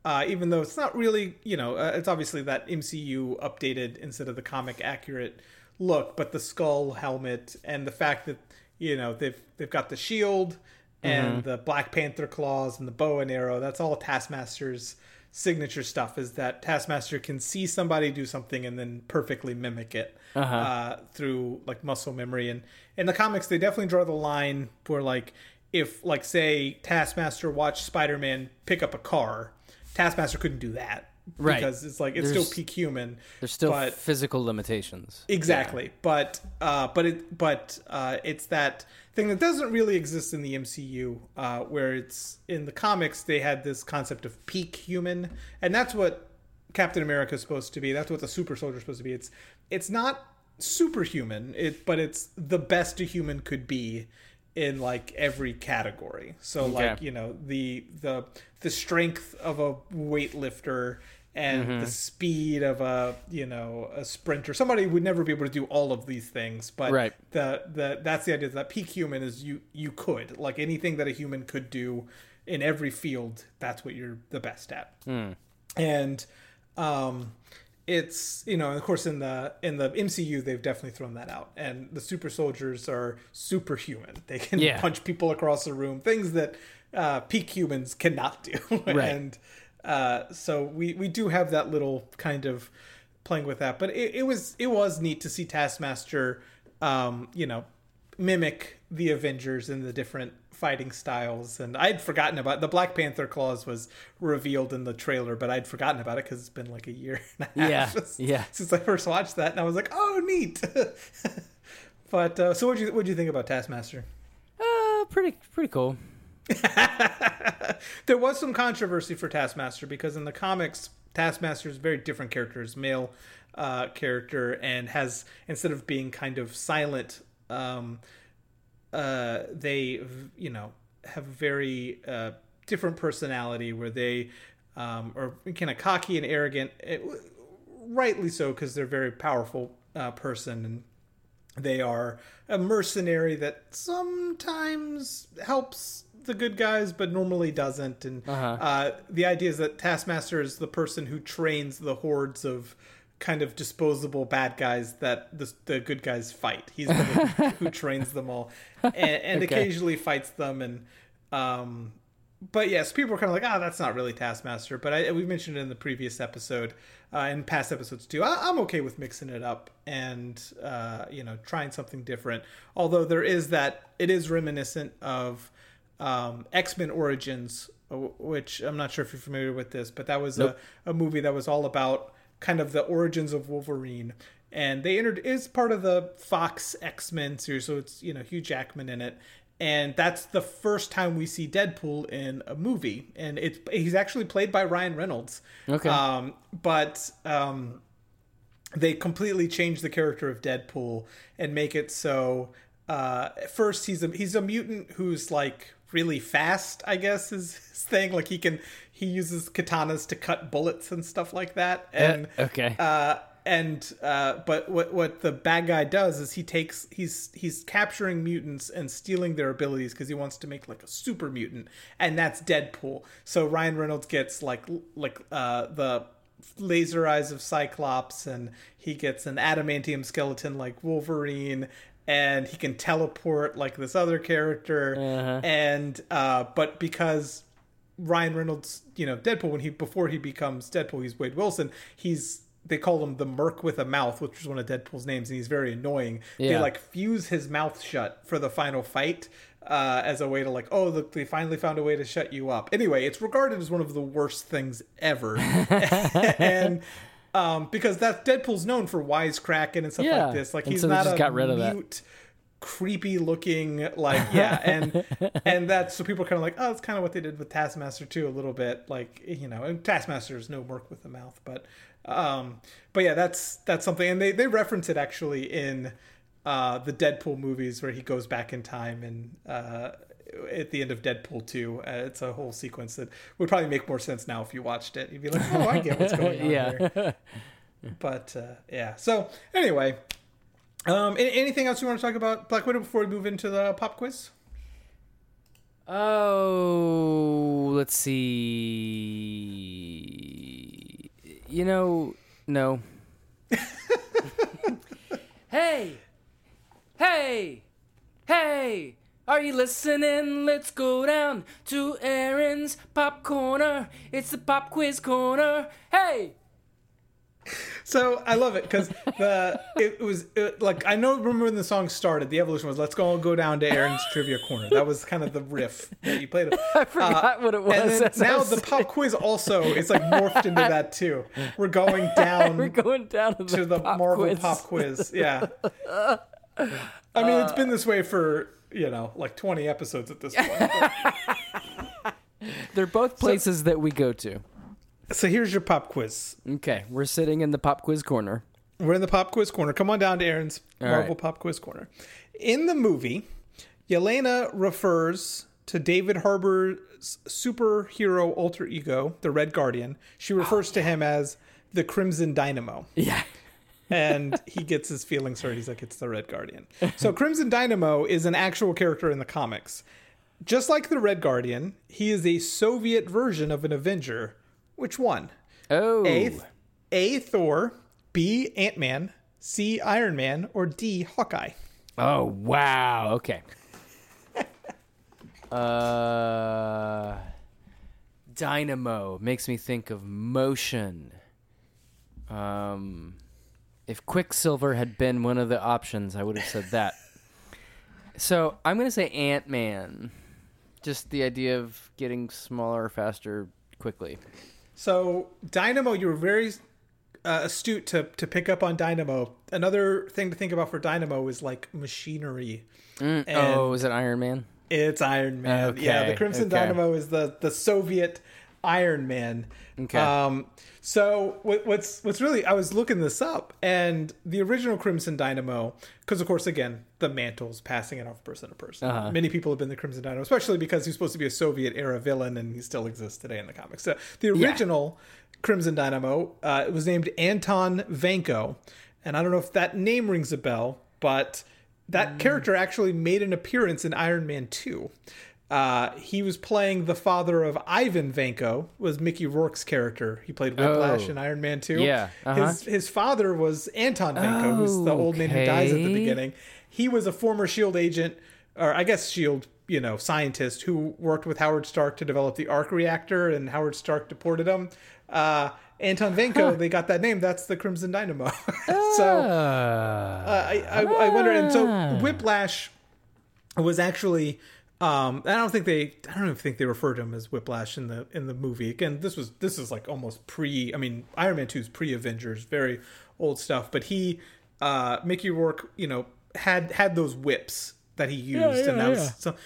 Speaker 1: uh, even though it's not really, you know, uh, it's obviously that MCU updated instead of the comic accurate look, but the skull helmet and the fact that you know they've they've got the shield and the Black Panther claws and the bow and arrow. That's all Taskmaster's signature stuff. Is that Taskmaster can see somebody do something and then perfectly mimic it
Speaker 2: Uh-huh.
Speaker 1: uh, through like muscle memory. And in the comics, they definitely draw the line where like if like say Taskmaster watched Spider Man pick up a car, Taskmaster couldn't do that.
Speaker 2: Right.
Speaker 1: Because it's like it's
Speaker 2: There's-
Speaker 1: still peak human.
Speaker 2: There's still
Speaker 1: but
Speaker 2: physical limitations.
Speaker 1: Exactly, but uh, but it but uh, it's that thing that doesn't really exist in the MCU, uh, where it's in the comics they had this concept of peak human, and that's what Captain America is supposed to be. That's what the super soldier is supposed to be. It's it's not superhuman, it but it's the best a human could be in like every category. So like you know the the the strength of a weightlifter and the speed of a you know a sprinter. Somebody would never be able to do all of these things but
Speaker 2: Right.
Speaker 1: the the that's the idea that peak human is you you could. Like anything that a human could do in every field that's what you're the best at. And um it's you know of course in the in the MCU they've definitely thrown that out and the super soldiers are superhuman they can
Speaker 2: Yeah.
Speaker 1: punch people across the room things that uh peak humans cannot do
Speaker 2: Right.
Speaker 1: and uh so we we do have that little kind of playing with that but it, it was it was neat to see Taskmaster um you know mimic the Avengers in the different fighting styles. And I'd forgotten about the Black Panther claws was revealed in the trailer, but I'd forgotten about it because it's been like a year and a
Speaker 2: Yeah,
Speaker 1: half
Speaker 2: yeah.
Speaker 1: since I first watched that, and I was like, oh, neat. but uh, so what do you what do you think about Taskmaster?
Speaker 2: Uh, pretty pretty cool.
Speaker 1: there was some controversy for Taskmaster because in the comics, Taskmaster is a very different character, is male uh, character, and has instead of being kind of silent, um, uh, they you know have a very uh, different personality where they um, are kind of cocky and arrogant, eh, rightly so because they're a very powerful uh, person and they are a mercenary that sometimes helps the good guys but normally doesn't and
Speaker 2: Uh-huh.
Speaker 1: uh, the idea is that taskmaster is the person who trains the hordes of kind of disposable bad guys that the, the good guys fight he's the one who, trains them all and, and
Speaker 2: Okay.
Speaker 1: occasionally fights them and um but yes, people are kind of like, ah, that's not really Taskmaster. But I, we mentioned it in the previous episode, uh, in past episodes too. I, I'm okay with mixing it up and uh, you know trying something different. Although there is that, it is reminiscent of um, X Men Origins, which I'm not sure if you're familiar with this, but that was
Speaker 2: Nope.
Speaker 1: a, a movie that was all about kind of the origins of Wolverine. And they entered is part of the Fox X Men series, so it's you know Hugh Jackman in it, and that's the first time we see Deadpool in a movie, and it's he's actually played by Ryan Reynolds.
Speaker 2: Okay.
Speaker 1: Um, but um, they completely change the character of Deadpool and make it so uh, at first he's a he's a mutant who's like really fast, I guess is his thing. Like he can he uses katanas to cut bullets and stuff like that. And
Speaker 2: okay.
Speaker 1: uh, and uh, but what what the bad guy does is he takes he's he's capturing mutants and stealing their abilities because he wants to make like a super mutant, and that's Deadpool. So Ryan Reynolds gets like like uh, the laser eyes of Cyclops, and he gets an adamantium skeleton like Wolverine. And he can teleport like this other character,
Speaker 2: Uh-huh.
Speaker 1: and uh, but because Ryan Reynolds, you know, Deadpool when he before he becomes Deadpool, he's Wade Wilson. He's they call him the Merc with a mouth, which is one of Deadpool's names, and he's very annoying. They like fuse his mouth shut for the final fight uh, as a way to like, oh, look, they finally found a way to shut you up. Anyway, it's regarded as one of the worst things ever, and um, because that Deadpool's known for wisecracking and stuff
Speaker 2: Yeah.
Speaker 1: like this. Like
Speaker 2: And
Speaker 1: he's
Speaker 2: so
Speaker 1: not
Speaker 2: just
Speaker 1: a
Speaker 2: got rid of that.
Speaker 1: Creepy looking like yeah and and that's so people are kind of like oh it's kind of what they did with taskmaster too a little bit like you know and taskmaster is no Merc with the mouth but um but yeah that's that's something and they they reference it actually in uh the deadpool movies where he goes back in time and uh at the end of Deadpool 2, uh, it's a whole sequence that would probably make more sense now if you watched it. You'd be like, "Oh, I get what's going on here."
Speaker 2: yeah.
Speaker 1: but uh, yeah. So anyway, um, anything else you want to talk about Black Widow before we move into the pop quiz?
Speaker 2: oh, let's see. you know, no. hey, hey, hey. Are you listening? Let's go down to Aaron's Pop Corner. It's the Pop Quiz Corner. Hey!
Speaker 1: So I love it because the it was it, like I know remember when the song started the evolution was let's go go down to Aaron's trivia corner that was kind of the riff that you played.
Speaker 2: I forgot uh, what it was.
Speaker 1: And now
Speaker 2: was
Speaker 1: the pop quiz also is like morphed into that too. We're going down
Speaker 2: We're going down to the,
Speaker 1: to the
Speaker 2: pop
Speaker 1: Marvel
Speaker 2: quiz.
Speaker 1: pop quiz. Yeah. I mean, it's been this way for you know like twenty episodes at this point.
Speaker 2: They're both places that we go to.
Speaker 1: So here's your pop quiz.
Speaker 2: Okay, we're sitting in the pop quiz corner.
Speaker 1: We're in the pop quiz corner. Come on down to Aaron's
Speaker 2: All
Speaker 1: Marvel
Speaker 2: right.
Speaker 1: pop quiz corner. In the movie, Yelena refers to David Harbour's superhero alter ego, the Red Guardian. She oh, refers to him as the Crimson Dynamo.
Speaker 2: Yeah.
Speaker 1: and he gets his feelings hurt. He's like, it's the Red Guardian. So Crimson Dynamo is an actual character in the comics. Just like the Red Guardian, he is a Soviet version of an Avenger. Which one?
Speaker 2: Oh.
Speaker 1: A, A Thor, B Ant Man, C Iron Man, or D Hawkeye?
Speaker 2: Oh wow. Okay. uh, Dynamo makes me think of motion. Um, if Quicksilver had been one of the options, I would have said that. so I'm gonna say Ant Man. Just the idea of getting smaller, faster, quickly. So
Speaker 1: Dynamo, you were very uh, astute to to pick up on Dynamo. Another thing to think about for Dynamo is like machinery. And-
Speaker 2: oh, is it Iron Man?
Speaker 1: It's Iron Man. yeah, the Crimson
Speaker 2: okay.
Speaker 1: Dynamo is the the Soviet Iron Man.
Speaker 2: Okay.
Speaker 1: Um, so what, what's what's really I was looking this up, and the original Crimson Dynamo, because of course again the mantle's passing it off person to person.
Speaker 2: Uh-huh.
Speaker 1: Many people have been the Crimson Dynamo, especially because he's supposed to be a Soviet era villain, and he still exists today in the comics. So the
Speaker 2: Yeah.
Speaker 1: original Crimson Dynamo, uh, it was named Anton Vanko, and I don't know if that name rings a bell, but that character actually made an appearance in Iron Man 2. Uh, he was playing the father of Ivan Vanko, was Mickey Rourke's character. He played Whiplash
Speaker 2: Oh.
Speaker 1: in Iron Man 2.
Speaker 2: Yeah, uh-huh.
Speaker 1: His his father was Anton Vanko, who's the old man who dies at the beginning. He was a former Shield agent, or I guess Shield, you know, scientist who worked with Howard Stark to develop the arc reactor, and Howard Stark deported him. Uh, Anton Vanko, they got that name. That's the Crimson Dynamo. so
Speaker 2: Uh,
Speaker 1: uh, I, I, I wonder. And
Speaker 2: Ah.
Speaker 1: so Whiplash was actually. Um, I don't think they. I don't even think they referred to him as Whiplash in the in the movie. Again, this was this is like almost pre. I mean, Iron Man Two is pre Avengers, very old stuff. But he, uh, Mickey Rourke, you know, had had those whips that he used, and that
Speaker 2: yeah,
Speaker 1: was so.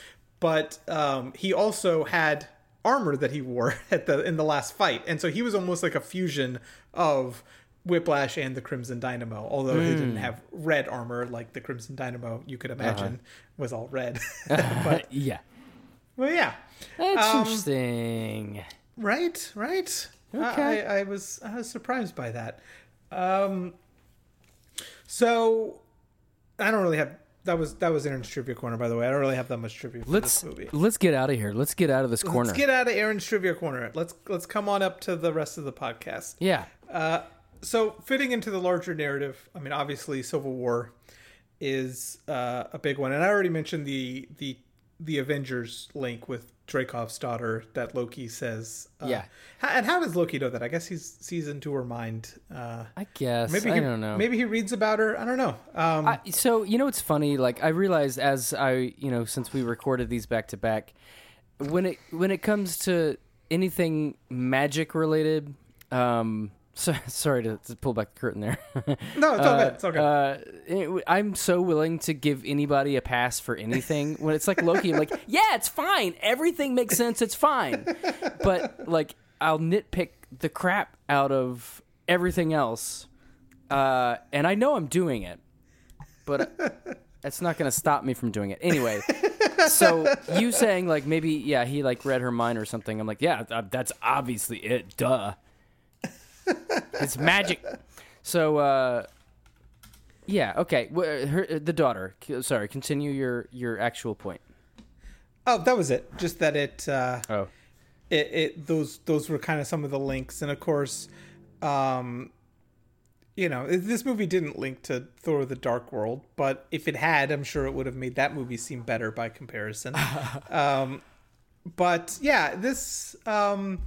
Speaker 1: But um, he also had armor that he wore at the in the last fight, and so he was almost like a fusion of Whiplash and the Crimson Dynamo. Although he didn't have red armor like the Crimson Dynamo, you could imagine was all red. but
Speaker 2: yeah.
Speaker 1: well, yeah,
Speaker 2: That's
Speaker 1: Um,
Speaker 2: interesting.
Speaker 1: right, right.
Speaker 2: Okay.
Speaker 1: I, I was I was surprised by that. Um, so I don't really have. That was that was Aaron's trivia corner, by the way. I don't really have that much trivia for
Speaker 2: Let's
Speaker 1: this movie.
Speaker 2: let's get out of here. Let's get out of this corner.
Speaker 1: Let's get out of Aaron's trivia corner. Let's let's come on up to the rest of the podcast.
Speaker 2: yeah.
Speaker 1: Uh, so fitting into the larger narrative, I mean, obviously, Civil War is uh, a big one, and I already mentioned the the the Avengers link with Dreykov's daughter that Loki says. Uh,
Speaker 2: Yeah.
Speaker 1: And how does Loki know that? I guess he's sees into her mind. Uh,
Speaker 2: I guess.
Speaker 1: maybe
Speaker 2: I
Speaker 1: he,
Speaker 2: don't know.
Speaker 1: Maybe he reads about her. I don't know. Um,
Speaker 2: I, so you know what's funny? Like I realized as I you know since we recorded these back to back, when it when it comes to anything magic related, um, so, sorry to, to pull back the curtain there.
Speaker 1: no, it's all good. It's all good.
Speaker 2: Uh, it- I'm so willing to give anybody a pass for anything. when it's like Loki, I'm like, yeah, it's fine. Everything makes sense. It's fine. But like, I'll nitpick the crap out of everything else, uh, and I know I'm doing it, but that's not going to stop me from doing it anyway. so you saying like maybe yeah he like read her mind or something? I'm like yeah that's obviously it. Duh. It's magic. So uh yeah, okay. Her, the daughter. Sorry, continue your your actual point.
Speaker 1: oh, that was it. Just that it. Uh,
Speaker 2: Oh.
Speaker 1: it, it those those were kind of some of the links and of course um, you know, this movie didn't link to Thor: The Dark World, but if it had, I'm sure it would have made that movie seem better by comparison. um, but yeah, this. Um,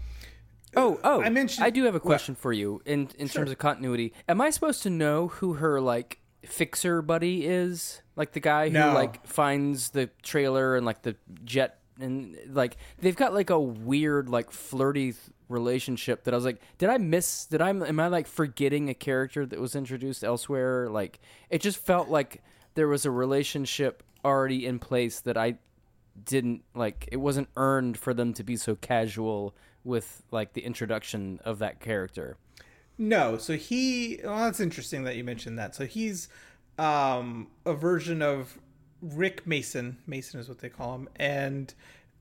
Speaker 2: Oh, oh!
Speaker 1: I mentioned-
Speaker 2: I do have a question for you in in terms of continuity. Am I supposed to know who her like fixer buddy is? Like the guy who
Speaker 1: No.
Speaker 2: like finds the trailer and like the jet and like they've got like a weird like flirty th- relationship that I was like, did I miss? Did I am I like forgetting a character that was introduced elsewhere? Like it just felt like there was a relationship already in place that I didn't like it wasn't earned for them to be so casual with like the introduction of that character.
Speaker 1: No, so he. Well, that's interesting that you mentioned that. So he's um, a version of Rick Mason. Mason is what they call him, and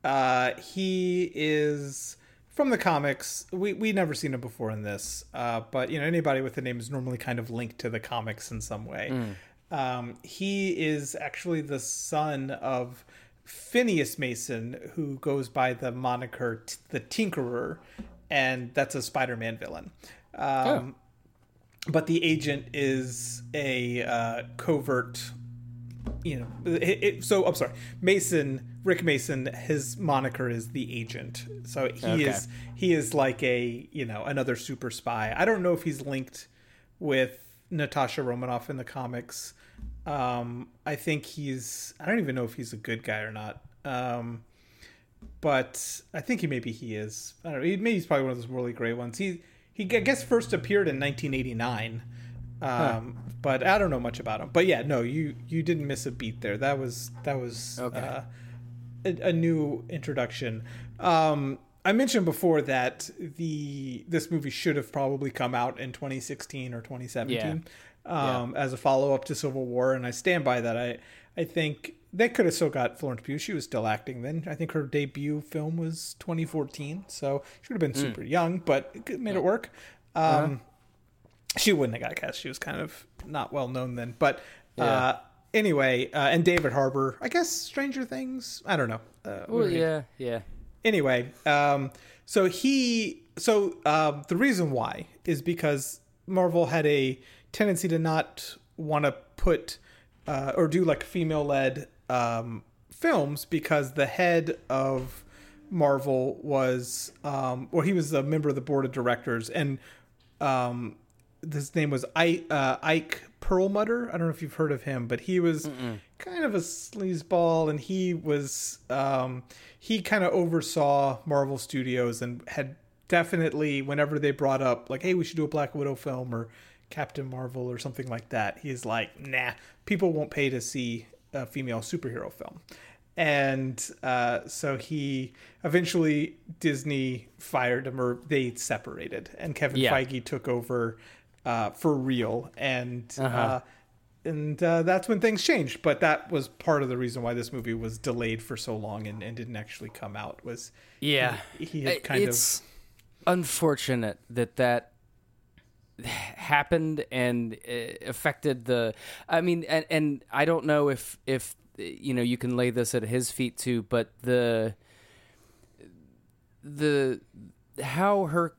Speaker 1: uh, he is from the comics. We we never seen him before in this, uh, but you know anybody with the name is normally kind of linked to the comics in some way. Um, he is actually the son of Phineas Mason, who goes by the moniker T- the Tinkerer, and that's a Spider-Man villain. Um, But the agent is a uh, covert, you know. It, it, so I'm sorry, Mason, Rick Mason. His moniker is the agent. So he
Speaker 2: Okay.
Speaker 1: is he is like a you know another super spy. I don't know if he's linked with Natasha Romanoff in the comics. Um, I think he's. I don't even know if he's a good guy or not. Um, but I think he maybe he is. I don't know. He, maybe he's probably one of those really great ones. He he I guess first appeared in 1989. Um, but I don't know much about him. But yeah, no, you you didn't miss a beat there. That was that was
Speaker 2: Okay.
Speaker 1: uh, a, a new introduction. Um, I mentioned before that the this movie should have probably come out in 2016 or 2017 um, as a follow up to Civil War, and I stand by that. I I think they could have still got Florence Pugh. She was still acting then. I think her debut film was 2014, so she would have been super young, but it made it work. Um, She wouldn't have got cast. She was kind of not well known then, but. Uh, anyway, uh, and David Harbour, I guess Stranger Things. I don't know. Uh,
Speaker 2: Well, yeah, yeah.
Speaker 1: anyway um so he so um the reason why is because marvel had a tendency to not want to put uh or do like female led um films because the head of marvel was um or he was a member of the board of directors and um his name was Ike, uh, Ike Perlmutter. I don't know if you've heard of him, but he was kind of a sleazeball, and he was um, he kind of oversaw Marvel Studios and had definitely whenever they brought up like, hey, we should do a Black Widow film or Captain Marvel or something like that, he's like, nah, people won't pay to see a female superhero film. And uh, so he eventually Disney fired him, or they separated, and Kevin
Speaker 2: Yeah.
Speaker 1: Feige took over uh, for real, and uh
Speaker 2: Uh-huh.
Speaker 1: and uh, that's when things changed. But that was part of the reason why this movie was delayed for so long and, and didn't actually come out. Was
Speaker 2: Yeah.
Speaker 1: he, he had kind
Speaker 2: it's unfortunate that that happened and uh, affected the I mean and and I don't know if if you know you can lay this at his feet too but the the how her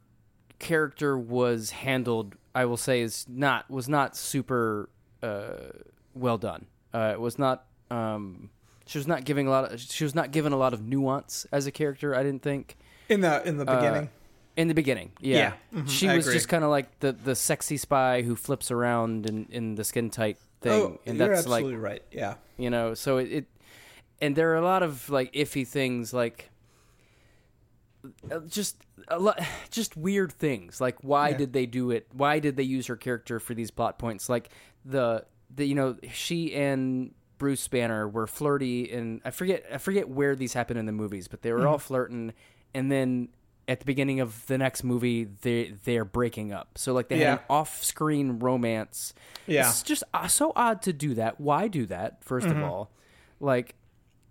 Speaker 2: character was handled I will say is not was not super uh, well done. Uh, it was not um, she was not giving a lot of she was not given a lot of nuance as a character I didn't think
Speaker 1: in the in the beginning.
Speaker 2: In the beginning. Yeah,
Speaker 1: Yeah, mhm,
Speaker 2: she
Speaker 1: I
Speaker 2: was
Speaker 1: agree.
Speaker 2: just kind of like the the sexy spy who flips around in in the skin tight thing,
Speaker 1: oh,
Speaker 2: and
Speaker 1: you're
Speaker 2: that's like
Speaker 1: absolutely right. Yeah,
Speaker 2: you know so it, it and there are a lot of like iffy things like uh, just a lot just weird things like why
Speaker 1: Yeah.
Speaker 2: did they do it why did they use her character for these plot points like the the you know she and Bruce Banner were flirty and I forget I forget where these happened in the movies but they were
Speaker 1: Mm-hmm.
Speaker 2: all flirting and then at the beginning of the next movie they they're breaking up so like they had an off-screen romance
Speaker 1: Yeah.
Speaker 2: it's just uh, so odd to do that. Why do that? 1st
Speaker 1: Mm-hmm.
Speaker 2: of all, like,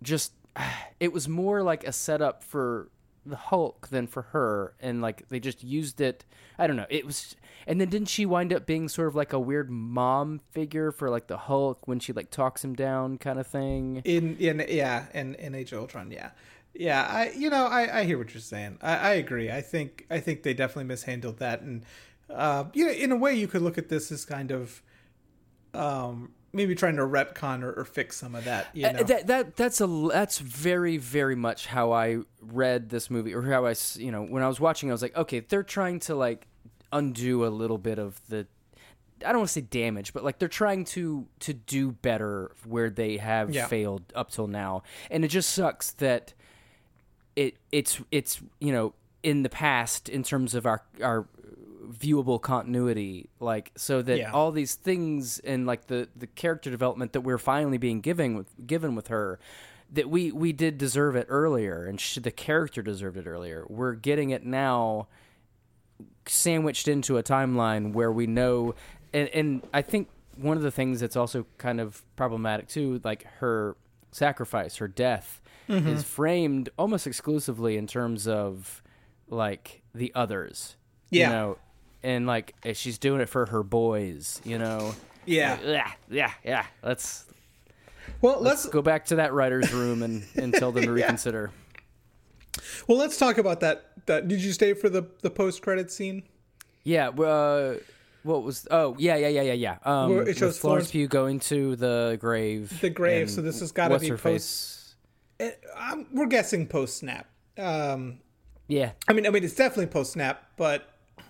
Speaker 2: just it was more like a setup for the Hulk than for her, and like they just used it. I don't know. It was, and then didn't she wind up being sort of like a weird mom figure for like the Hulk when she like talks him down, kind of thing?
Speaker 1: in in yeah, in in Age of Ultron. Yeah, yeah. I you know I I hear what you're saying. I I agree. I think I think they definitely mishandled that and. uh, you know, in a way, you could look at this as kind of um, maybe trying to retcon or, or fix some of that. You know,
Speaker 2: Uh, that that that's a that's very very much how I read this movie or how I you know when I was watching I was like okay they're trying to like undo a little bit of the I don't want to say damage but like they're trying to to do better where they have
Speaker 1: Yeah.
Speaker 2: failed up till now and it just sucks that it it's it's you know in the past in terms of our our viewable continuity like so that
Speaker 1: Yeah.
Speaker 2: all these things and like the the character development that we're finally being given with given with her that we we did deserve it earlier and sh- the character deserved it earlier we're getting it now sandwiched into a timeline where we know and, and i think one of the things that's also kind of problematic too like her sacrifice her death
Speaker 1: Mm-hmm.
Speaker 2: is framed almost exclusively in terms of like the others
Speaker 1: Yeah.
Speaker 2: you know and like eh, she's doing it for her boys you know
Speaker 1: yeah.
Speaker 2: Like, yeah yeah yeah let's
Speaker 1: Well, let's
Speaker 2: go back to that writer's room and, and tell them to reconsider
Speaker 1: well let's talk about that. That did you stay for the the post credit scene?
Speaker 2: Yeah. Uh, what was? Oh, yeah, yeah, yeah, yeah, yeah. Um,
Speaker 1: it shows
Speaker 2: Florence
Speaker 1: Florence-
Speaker 2: Pugh going to the grave.
Speaker 1: The grave, so this has gotta be
Speaker 2: her
Speaker 1: post-
Speaker 2: face?
Speaker 1: Um, we're guessing post snap. Um,
Speaker 2: Yeah.
Speaker 1: I mean, I mean, it's definitely post snap, but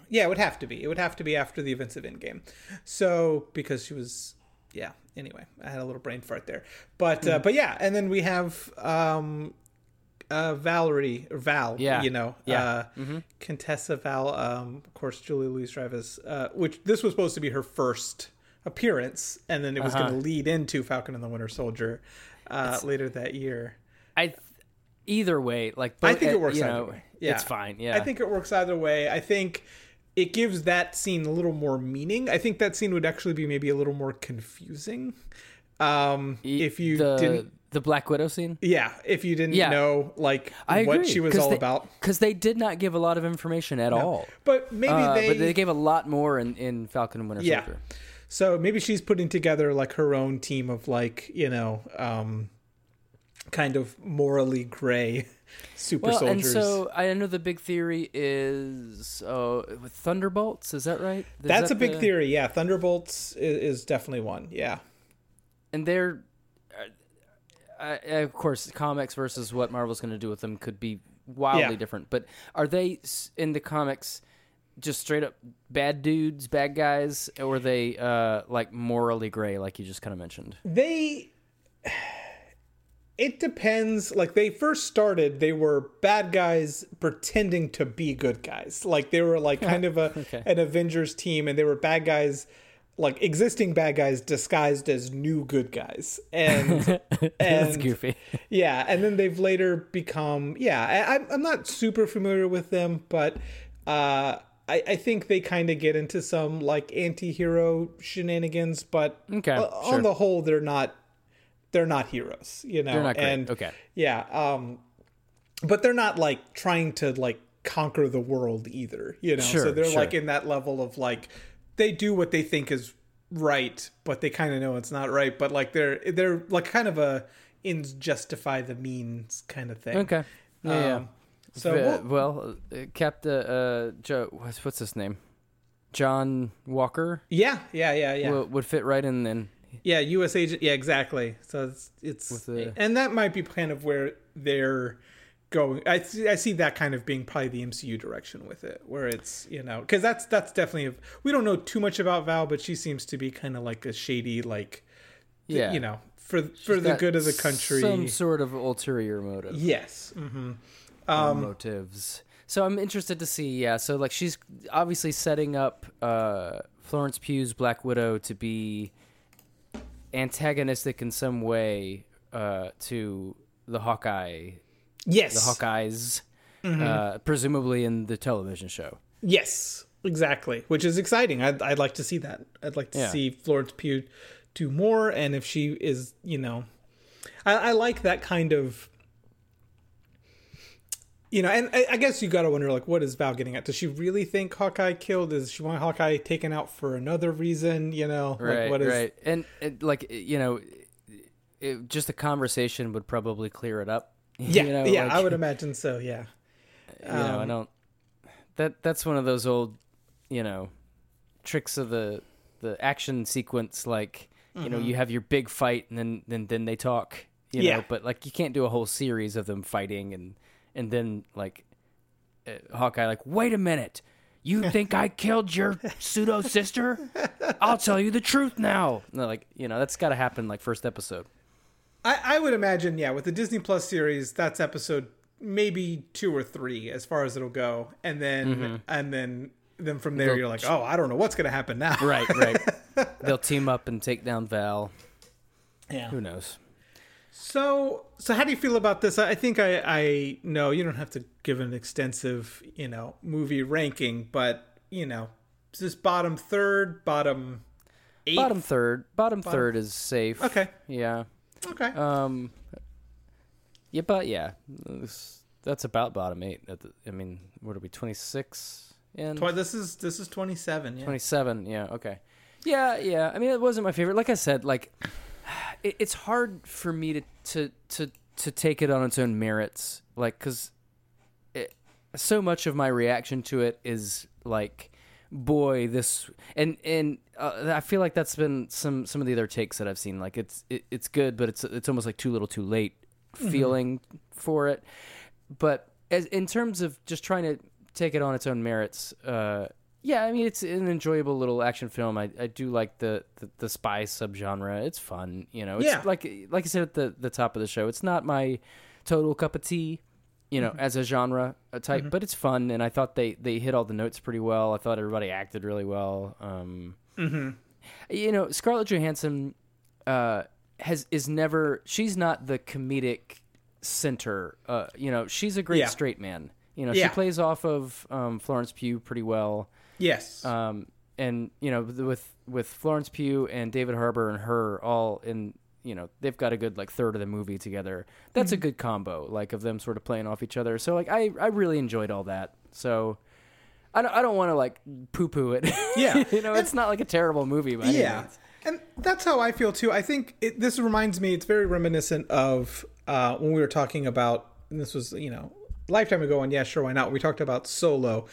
Speaker 1: yeah, it would have to be. It would have to be after the events of Endgame. So because she was, yeah. Anyway, I had a little brain fart there, but
Speaker 2: Mm.
Speaker 1: uh, but yeah, and then we have um, uh, Valerie or Val.
Speaker 2: Yeah.
Speaker 1: you know,
Speaker 2: Yeah. Mm-hmm.
Speaker 1: uh, Contessa Val. Um, of course, Julia Louis-Dreyfus. Uh, which this was supposed to be her first appearance, and then it was
Speaker 2: Uh-huh.
Speaker 1: going to lead into Falcon and the Winter Soldier uh, later that year.
Speaker 2: I. Th- either way, like
Speaker 1: I think it works
Speaker 2: You
Speaker 1: either
Speaker 2: know,
Speaker 1: way. Yeah.
Speaker 2: It's fine. Yeah.
Speaker 1: I think it works either way. I think it gives that scene a little more meaning. I think that scene would actually be maybe a little more confusing. Um, if you
Speaker 2: the
Speaker 1: didn't,
Speaker 2: the Black Widow scene.
Speaker 1: yeah, if you didn't
Speaker 2: Yeah.
Speaker 1: know like
Speaker 2: I
Speaker 1: what
Speaker 2: agree,
Speaker 1: she was all
Speaker 2: they-
Speaker 1: about.
Speaker 2: because they did not give a lot of information at all.
Speaker 1: But maybe
Speaker 2: Uh,
Speaker 1: they,
Speaker 2: but they gave a lot more in, in Falcon and Winter
Speaker 1: yeah.
Speaker 2: Soldier.
Speaker 1: So maybe she's putting together like her own team of like you know, um, kind of morally gray super
Speaker 2: Well, and
Speaker 1: soldiers.
Speaker 2: so I know the big theory is uh, with Thunderbolts. Is that right? Is
Speaker 1: That's
Speaker 2: that
Speaker 1: a big
Speaker 2: the-
Speaker 1: theory. Yeah, Thunderbolts is, is definitely one. Yeah.
Speaker 2: and they're uh, uh, of course comics versus what Marvel's going to do with them could be wildly
Speaker 1: Yeah.
Speaker 2: different. But are they in the comics just straight up bad dudes, bad guys, or are they uh, like morally gray, like you just kind of mentioned?
Speaker 1: They it depends like they first started they were bad guys pretending to be good guys like they were like kind of a
Speaker 2: Okay.
Speaker 1: an avengers team and they were bad guys like existing bad guys disguised as new good guys and
Speaker 2: That's goofy.
Speaker 1: yeah and then they've later become yeah I, I'm- i'm not super familiar with them but uh I, I think they kind of get into some like anti-hero shenanigans but
Speaker 2: Okay,
Speaker 1: uh,
Speaker 2: sure.
Speaker 1: on the whole they're not they're not heroes you know
Speaker 2: They're not great.
Speaker 1: and
Speaker 2: okay.
Speaker 1: yeah um but they're not like trying to like conquer the world either you know
Speaker 2: Sure, so
Speaker 1: they're
Speaker 2: sure.
Speaker 1: like in that level of like they do what they think is right but they kind of know it's not right but like they're they're like kind of a in justify the means kind of thing
Speaker 2: Okay. Yeah. yeah.
Speaker 1: Um, so
Speaker 2: Uh,
Speaker 1: we'll-
Speaker 2: well, uh, Captain uh, Joe, what's, what's his name? John Walker
Speaker 1: yeah yeah yeah yeah
Speaker 2: would, would fit right in. Then
Speaker 1: Yeah, U.S. agent. Yeah, exactly. So it's it's
Speaker 2: the-
Speaker 1: and that might be kind of where they're going. I see, I see that kind of being probably the MCU direction with it, where it's you know because that's that's definitely a, we don't know too much about Val, but she seems to be kind of like a shady like
Speaker 2: yeah,
Speaker 1: you know for for the good of the country.
Speaker 2: some sort of ulterior motive.
Speaker 1: yes. hmm
Speaker 2: um, motives. So I'm interested to see. Yeah, so like she's obviously setting up uh, Florence Pugh's Black Widow to be antagonistic in some way uh, to the Hawkeye,
Speaker 1: Yes.
Speaker 2: the Hawkeyes,
Speaker 1: Mm-hmm.
Speaker 2: uh, presumably in the television show.
Speaker 1: Yes. Exactly. Which is exciting. I'd I'd like to see that. I'd like to
Speaker 2: Yeah.
Speaker 1: see Florence Pugh do more, and if she is, you know, I, I like that kind of. You know, and I, I guess you got to wonder, like, what is Val getting at? Does she really think Hawkeye killed? Does she want Hawkeye taken out for another reason? You know, like,
Speaker 2: Right,
Speaker 1: what is?
Speaker 2: right, and, and like you know, it, just a conversation would probably clear it up.
Speaker 1: Yeah,
Speaker 2: you know,
Speaker 1: yeah,
Speaker 2: like-
Speaker 1: I would imagine so. Yeah,
Speaker 2: you know, I
Speaker 1: Um,
Speaker 2: don't. That that's one of those old, you know, tricks of the the action sequence like you know
Speaker 1: Mm-hmm.
Speaker 2: you have your big fight and then then then they talk you
Speaker 1: Yeah.
Speaker 2: know but like you can't do a whole series of them fighting and and then like uh, Hawkeye like wait a minute. You think I killed your pseudo sister? I'll tell you the truth now. And like you know that's got to happen like first episode.
Speaker 1: I, I would imagine, yeah, with the Disney Plus series, that's episode maybe two or three as far as it'll go, and then and then then from there
Speaker 2: They'll-
Speaker 1: you're like, oh, I don't know what's gonna happen now.
Speaker 2: right right. They'll team up and take down Val.
Speaker 1: Yeah.
Speaker 2: who knows
Speaker 1: So so how do you feel about this? I think I I know you don't have to give an extensive you know movie ranking, but you know, is this bottom third, bottom eight?
Speaker 2: bottom third bottom third is safe
Speaker 1: Okay.
Speaker 2: yeah
Speaker 1: Okay.
Speaker 2: Um. Yeah, but yeah, that's about bottom eight. At the, I mean, what are we? Twenty six and
Speaker 1: Tw- this is this is twenty seven. Yeah.
Speaker 2: twenty seven. Yeah. Okay. Yeah. Yeah. I mean, it wasn't my favorite. Like I said, like it, it's hard for me to to to to take it on its own merits. Like, because so much of my reaction to it is like boy this and and uh, i feel like that's been some some of the other takes that i've seen like it's it, it's good but it's it's almost like too little too late feeling for it but as in terms of just trying to take it on its own merits uh yeah i mean it's an enjoyable little action film i, I do like the, the the spy subgenre it's fun you know it's
Speaker 1: Yeah.
Speaker 2: like like i said at the the top of the show it's not my total cup of tea you know, as a genre a type, but it's fun, and I thought they they hit all the notes pretty well. I thought everybody acted really well. Um, You know, Scarlett Johansson uh, has is never. She's not the comedic center. Uh, you know, she's a great
Speaker 1: Yeah.
Speaker 2: straight man. You know,
Speaker 1: Yeah.
Speaker 2: she plays off of um, Florence Pugh pretty well.
Speaker 1: Yes.
Speaker 2: Um, and you know, with with Florence Pugh and David Harbour and her all in, you know, they've got a good like third of the movie together. That's a good combo, like of them sort of playing off each other. So like, I I really enjoyed all that. So. I don't, I don't want to like poo poo it.
Speaker 1: Yeah.
Speaker 2: you know, it's not like a terrible movie any
Speaker 1: yeah and that's how i feel too i think it, this reminds me it's very reminiscent of uh, when we were talking about and this was you know lifetime ago and yeah sure why not we talked about solo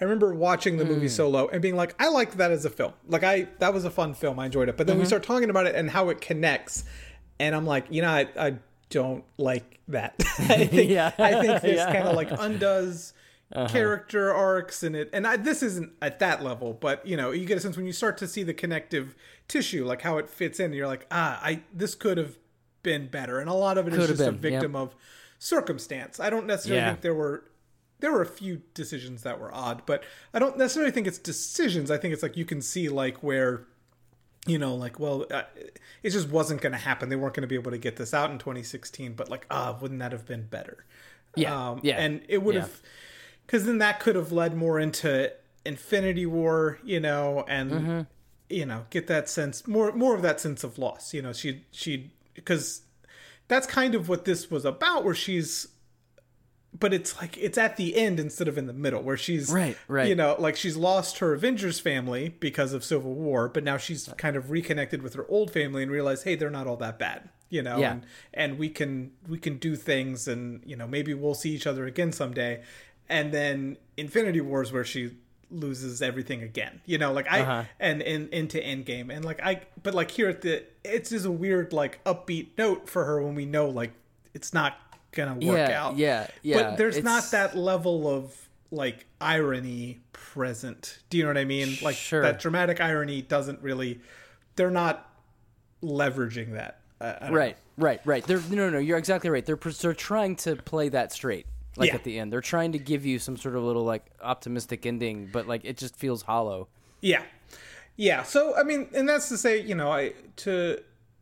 Speaker 1: i remember watching the movie hmm. solo and being like i liked that as a film. Like i that was a fun film. I enjoyed it. But then we mm-hmm. start talking about it and how it connects. And i'm like you know i, I don't like that. I think
Speaker 2: Yeah.
Speaker 1: i think this
Speaker 2: Yeah.
Speaker 1: kind of like undoes uh-huh. character arcs and it and I, this isn't at that level but you know you get a sense when you start to see the connective tissue like how it fits in you're like ah i this could have been better. And a lot of it is
Speaker 2: Could have
Speaker 1: just a
Speaker 2: been, yep.
Speaker 1: victim of circumstance. I don't necessarily
Speaker 2: Yeah.
Speaker 1: think there were there were a few decisions that were odd but i don't necessarily think it's decisions i think it's like you can see like where you know like well uh, it just wasn't going to happen they weren't going to be able to get this out in 2016 but like ah wouldn't that have been better
Speaker 2: Yeah,
Speaker 1: um,
Speaker 2: yeah,
Speaker 1: and it would
Speaker 2: yeah.
Speaker 1: have because then that could have led more into infinity war you know and
Speaker 2: Mm-hmm.
Speaker 1: you know get that sense more more of that sense of loss you know she she because that's kind of what this was about where she's but it's like it's at the end instead of in the middle where she's
Speaker 2: Right, right.
Speaker 1: you know like she's lost her avengers family because of civil war but now she's kind of reconnected with her old family and realized hey they're not all that bad you know
Speaker 2: Yeah.
Speaker 1: and and we can we can do things and you know maybe we'll see each other again someday and then infinity wars where she loses everything again you know like i
Speaker 2: Uh-huh.
Speaker 1: and in into endgame and like i but like here at the it's just a weird like upbeat note for her when we know like it's not gonna work
Speaker 2: Yeah,
Speaker 1: out
Speaker 2: yeah, yeah,
Speaker 1: but there's not that level of like irony present do you know what i mean like
Speaker 2: Sure.
Speaker 1: that dramatic irony doesn't really they're not leveraging that I- I don't know.
Speaker 2: Right, right, right. They're no, no. You're exactly right. They're they're trying to play that straight. Like
Speaker 1: Yeah.
Speaker 2: at the end, they're trying to give you some sort of little like optimistic ending, but like it just feels hollow.
Speaker 1: Yeah. Yeah. So I mean, and that's to say, you know, I to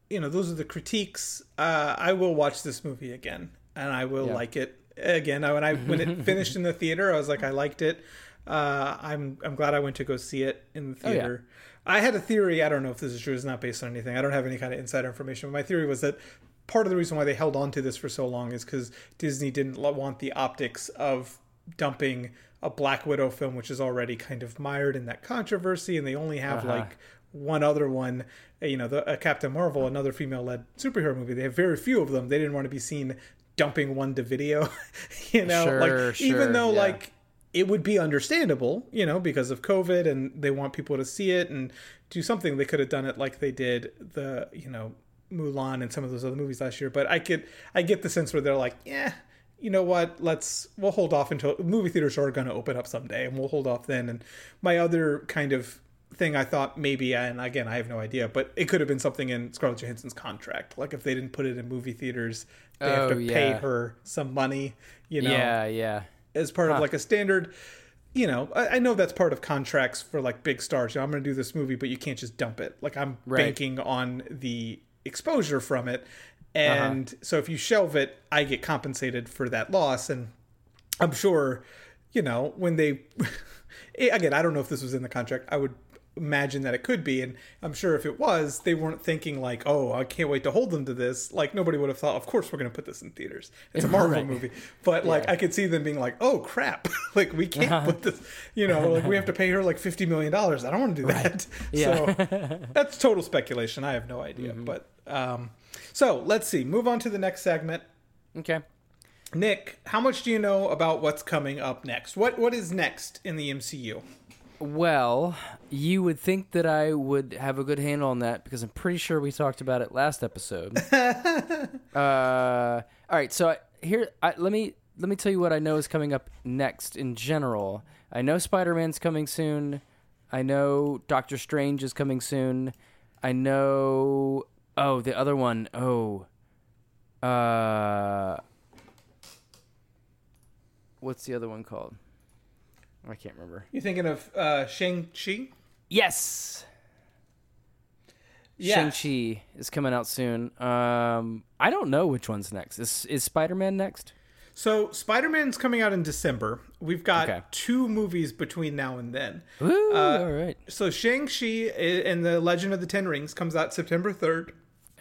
Speaker 1: you know, those are the critiques. Uh I will watch this movie again and I will
Speaker 2: Yeah.
Speaker 1: like it again. I, when I when it finished in the theater, I was like I liked it. Uh I'm I'm glad I went to go see it in the
Speaker 2: Oh, yeah.
Speaker 1: theater. I had a theory, I don't know if this is true, it's not based on anything. I don't have any kind of insider information, but my theory was that part of the reason why they held on to this for so long is because Disney didn't want the optics of dumping a Black Widow film, which is already kind of mired in that controversy, and they only have
Speaker 2: Uh-huh.
Speaker 1: like one other one, you know, the uh, Captain Marvel, another female-led superhero movie. They have very few of them. They didn't want to be seen dumping one to video, you know,
Speaker 2: Sure,
Speaker 1: like even though
Speaker 2: yeah.
Speaker 1: like it would be understandable, you know, because of COVID and they want people to see it and do something. They could have done it like they did the, you know, Mulan and some of those other movies last year. But I could, I get the sense where they're like, yeah, you know what? Let's we'll hold off until movie theaters are going to open up someday, and we'll hold off then. And my other kind of thing I thought maybe, and again I have no idea, but it could have been something in Scarlett Johansson's contract, like if they didn't put it in movie theaters, they have
Speaker 2: Oh,
Speaker 1: to pay her some money, you know,
Speaker 2: Yeah, yeah.
Speaker 1: as part of like a standard. You know, I, I know that's part of contracts for like big stars. You know, I'm going to do this movie, but you can't just dump it. Like I'm
Speaker 2: Right.
Speaker 1: banking on the exposure from it,
Speaker 2: Uh-huh.
Speaker 1: and so if you shelve it, I get compensated for that loss. And I'm sure, you know, when they again, I don't know if this was in the contract. I would imagine that it could be, and I'm sure if it was, they weren't thinking like, "Oh, I can't wait to hold them to this." Like nobody would have thought, "Of course, we're going to put this in theaters." It's a Marvel
Speaker 2: Right.
Speaker 1: movie, but like I could see them being like, "Oh crap! like we can't put this." You know, like we have to pay her like fifty million dollars. I don't want to do that.
Speaker 2: Yeah.
Speaker 1: So that's total speculation. I have no idea, but um, so let's see. Move on to the next segment.
Speaker 2: Okay.
Speaker 1: Nick, how much do you know about what's coming up next? What what is next in the MCU?
Speaker 2: Well, you would think that I would have a good handle on that because I'm pretty sure we talked about it last episode. uh, all right, so I, here, I, let me let me tell you what I know is coming up next in general. I know Spider-Man's coming soon. I know Doctor Strange is coming soon. I know. Oh, the other one. Oh. Uh. What's the other one called? I can't remember.
Speaker 1: You thinking of uh, Shang Chi?
Speaker 2: Yes.
Speaker 1: Yeah.
Speaker 2: Shang-Chi is coming out soon. Um, I don't know which one's next. Is is Spider-Man next?
Speaker 1: So Spider Man's coming out in December. We've got
Speaker 2: Okay.
Speaker 1: two movies between now and then.
Speaker 2: Ooh,
Speaker 1: Uh,
Speaker 2: all right.
Speaker 1: So Shang Chi and the Legend of the Ten Rings comes out September third,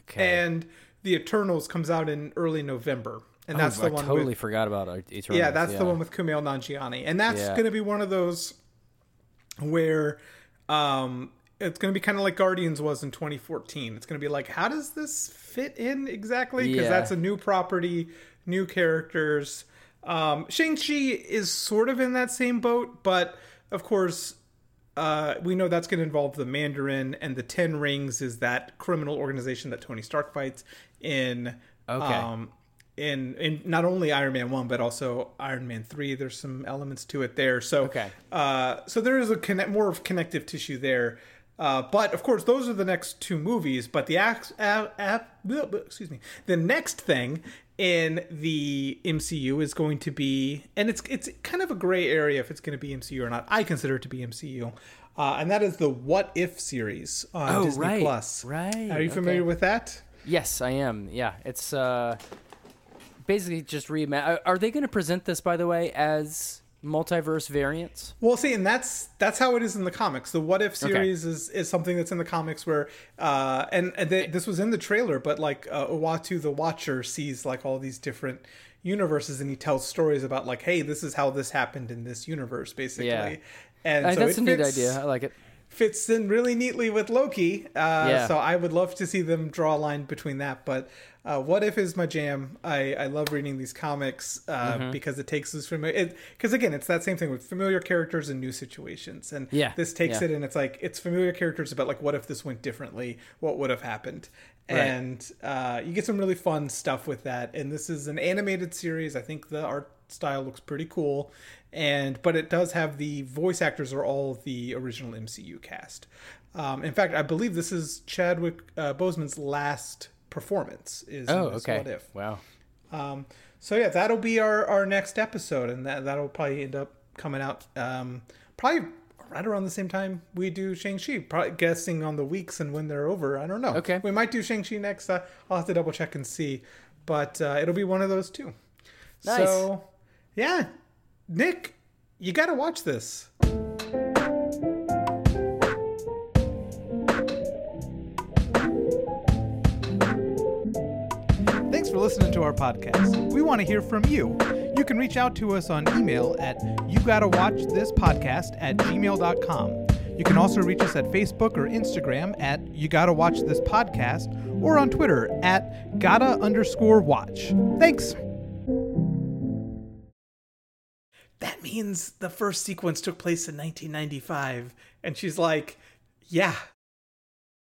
Speaker 2: Okay.
Speaker 1: and the Eternals comes out in early November, and that's
Speaker 2: Oh,
Speaker 1: the
Speaker 2: I
Speaker 1: one.
Speaker 2: totally
Speaker 1: with,
Speaker 2: forgot about. Eternals.
Speaker 1: yeah, that's the one with Kumail Nanjiani, and that's
Speaker 2: Yeah.
Speaker 1: going to be one of those where um, it's going to be kind of like Guardians was in 2014. It's going to be like, how does this fit in exactly? Because
Speaker 2: Yeah.
Speaker 1: that's a new property, new characters. Um, Shang Chi is sort of in that same boat, but of course. Uh, we know that's going to involve the Mandarin, and the Ten Rings is that criminal organization that Tony Stark fights in.
Speaker 2: Okay.
Speaker 1: Um, in in not only Iron Man one but also Iron Man three. There's some elements to it there. So
Speaker 2: Okay.
Speaker 1: uh, so there is a connect more of connective tissue there. Uh, but of course, those are the next two movies. But the uh, bleh, bleh, excuse me, the next thing in the MCU is going to be, and it's it's kind of a gray area if it's going to be MCU or not. I consider it to be MCU, uh, and that is the What If series on
Speaker 2: Oh,
Speaker 1: Disney
Speaker 2: right,
Speaker 1: Plus.
Speaker 2: right,
Speaker 1: Are you familiar
Speaker 2: okay.
Speaker 1: with that?
Speaker 2: Yes, I am. Yeah, it's uh, basically just reima- Are, they going to present this, by the way, as multiverse variants?
Speaker 1: Well, see, and that's that's how it is in the comics. The What If series is, is something that's in the comics where, uh, and, and they, this was in the trailer, but like uh, Uatu the Watcher sees like all these different universes, and he tells stories about like, hey, this is how this happened in this universe, basically.
Speaker 2: Yeah.
Speaker 1: And
Speaker 2: Uh,
Speaker 1: so
Speaker 2: that's a neat
Speaker 1: fits-
Speaker 2: idea. I like it.
Speaker 1: fits in really neatly with Loki. Uh,
Speaker 2: Yeah.
Speaker 1: So I would love to see them draw a line between that. But uh, What If is my jam. I, I love reading these comics uh,
Speaker 2: Mm-hmm.
Speaker 1: because it takes us familiar. Because again, it's that same thing with familiar characters and new situations. And
Speaker 2: Yeah,
Speaker 1: this takes
Speaker 2: yeah.
Speaker 1: it and it's like it's familiar characters about like what if this went differently? What would have happened? And uh, you get some really fun stuff with that. And this is an animated series. I think the art style looks pretty cool and but it does have the voice actors are all the original MCU cast. Um, in fact, I believe this is Chadwick uh, Boseman's last performance. Is
Speaker 2: Oh, okay.
Speaker 1: What if?
Speaker 2: Wow.
Speaker 1: Um, so yeah, that'll be our, our next episode, and that that'll probably end up coming out um, probably right around the same time we do Shang Chi. Probably guessing on the weeks and when they're over. I don't know.
Speaker 2: Okay.
Speaker 1: we might do Shang Chi next. Uh, I'll have to double check and see, but uh, it'll be one of those two.
Speaker 2: Nice.
Speaker 1: So yeah, Nick, you got to watch this. Listening to our podcast. We want to hear from you. You can reach out to us on email at you gotta watch this podcast at gmail.com. You can also reach us at Facebook or Instagram at you gotta watch this podcast or on Twitter at gotta underscore watch. Thanks. that means the first sequence took place in 1995. And she's like, yeah,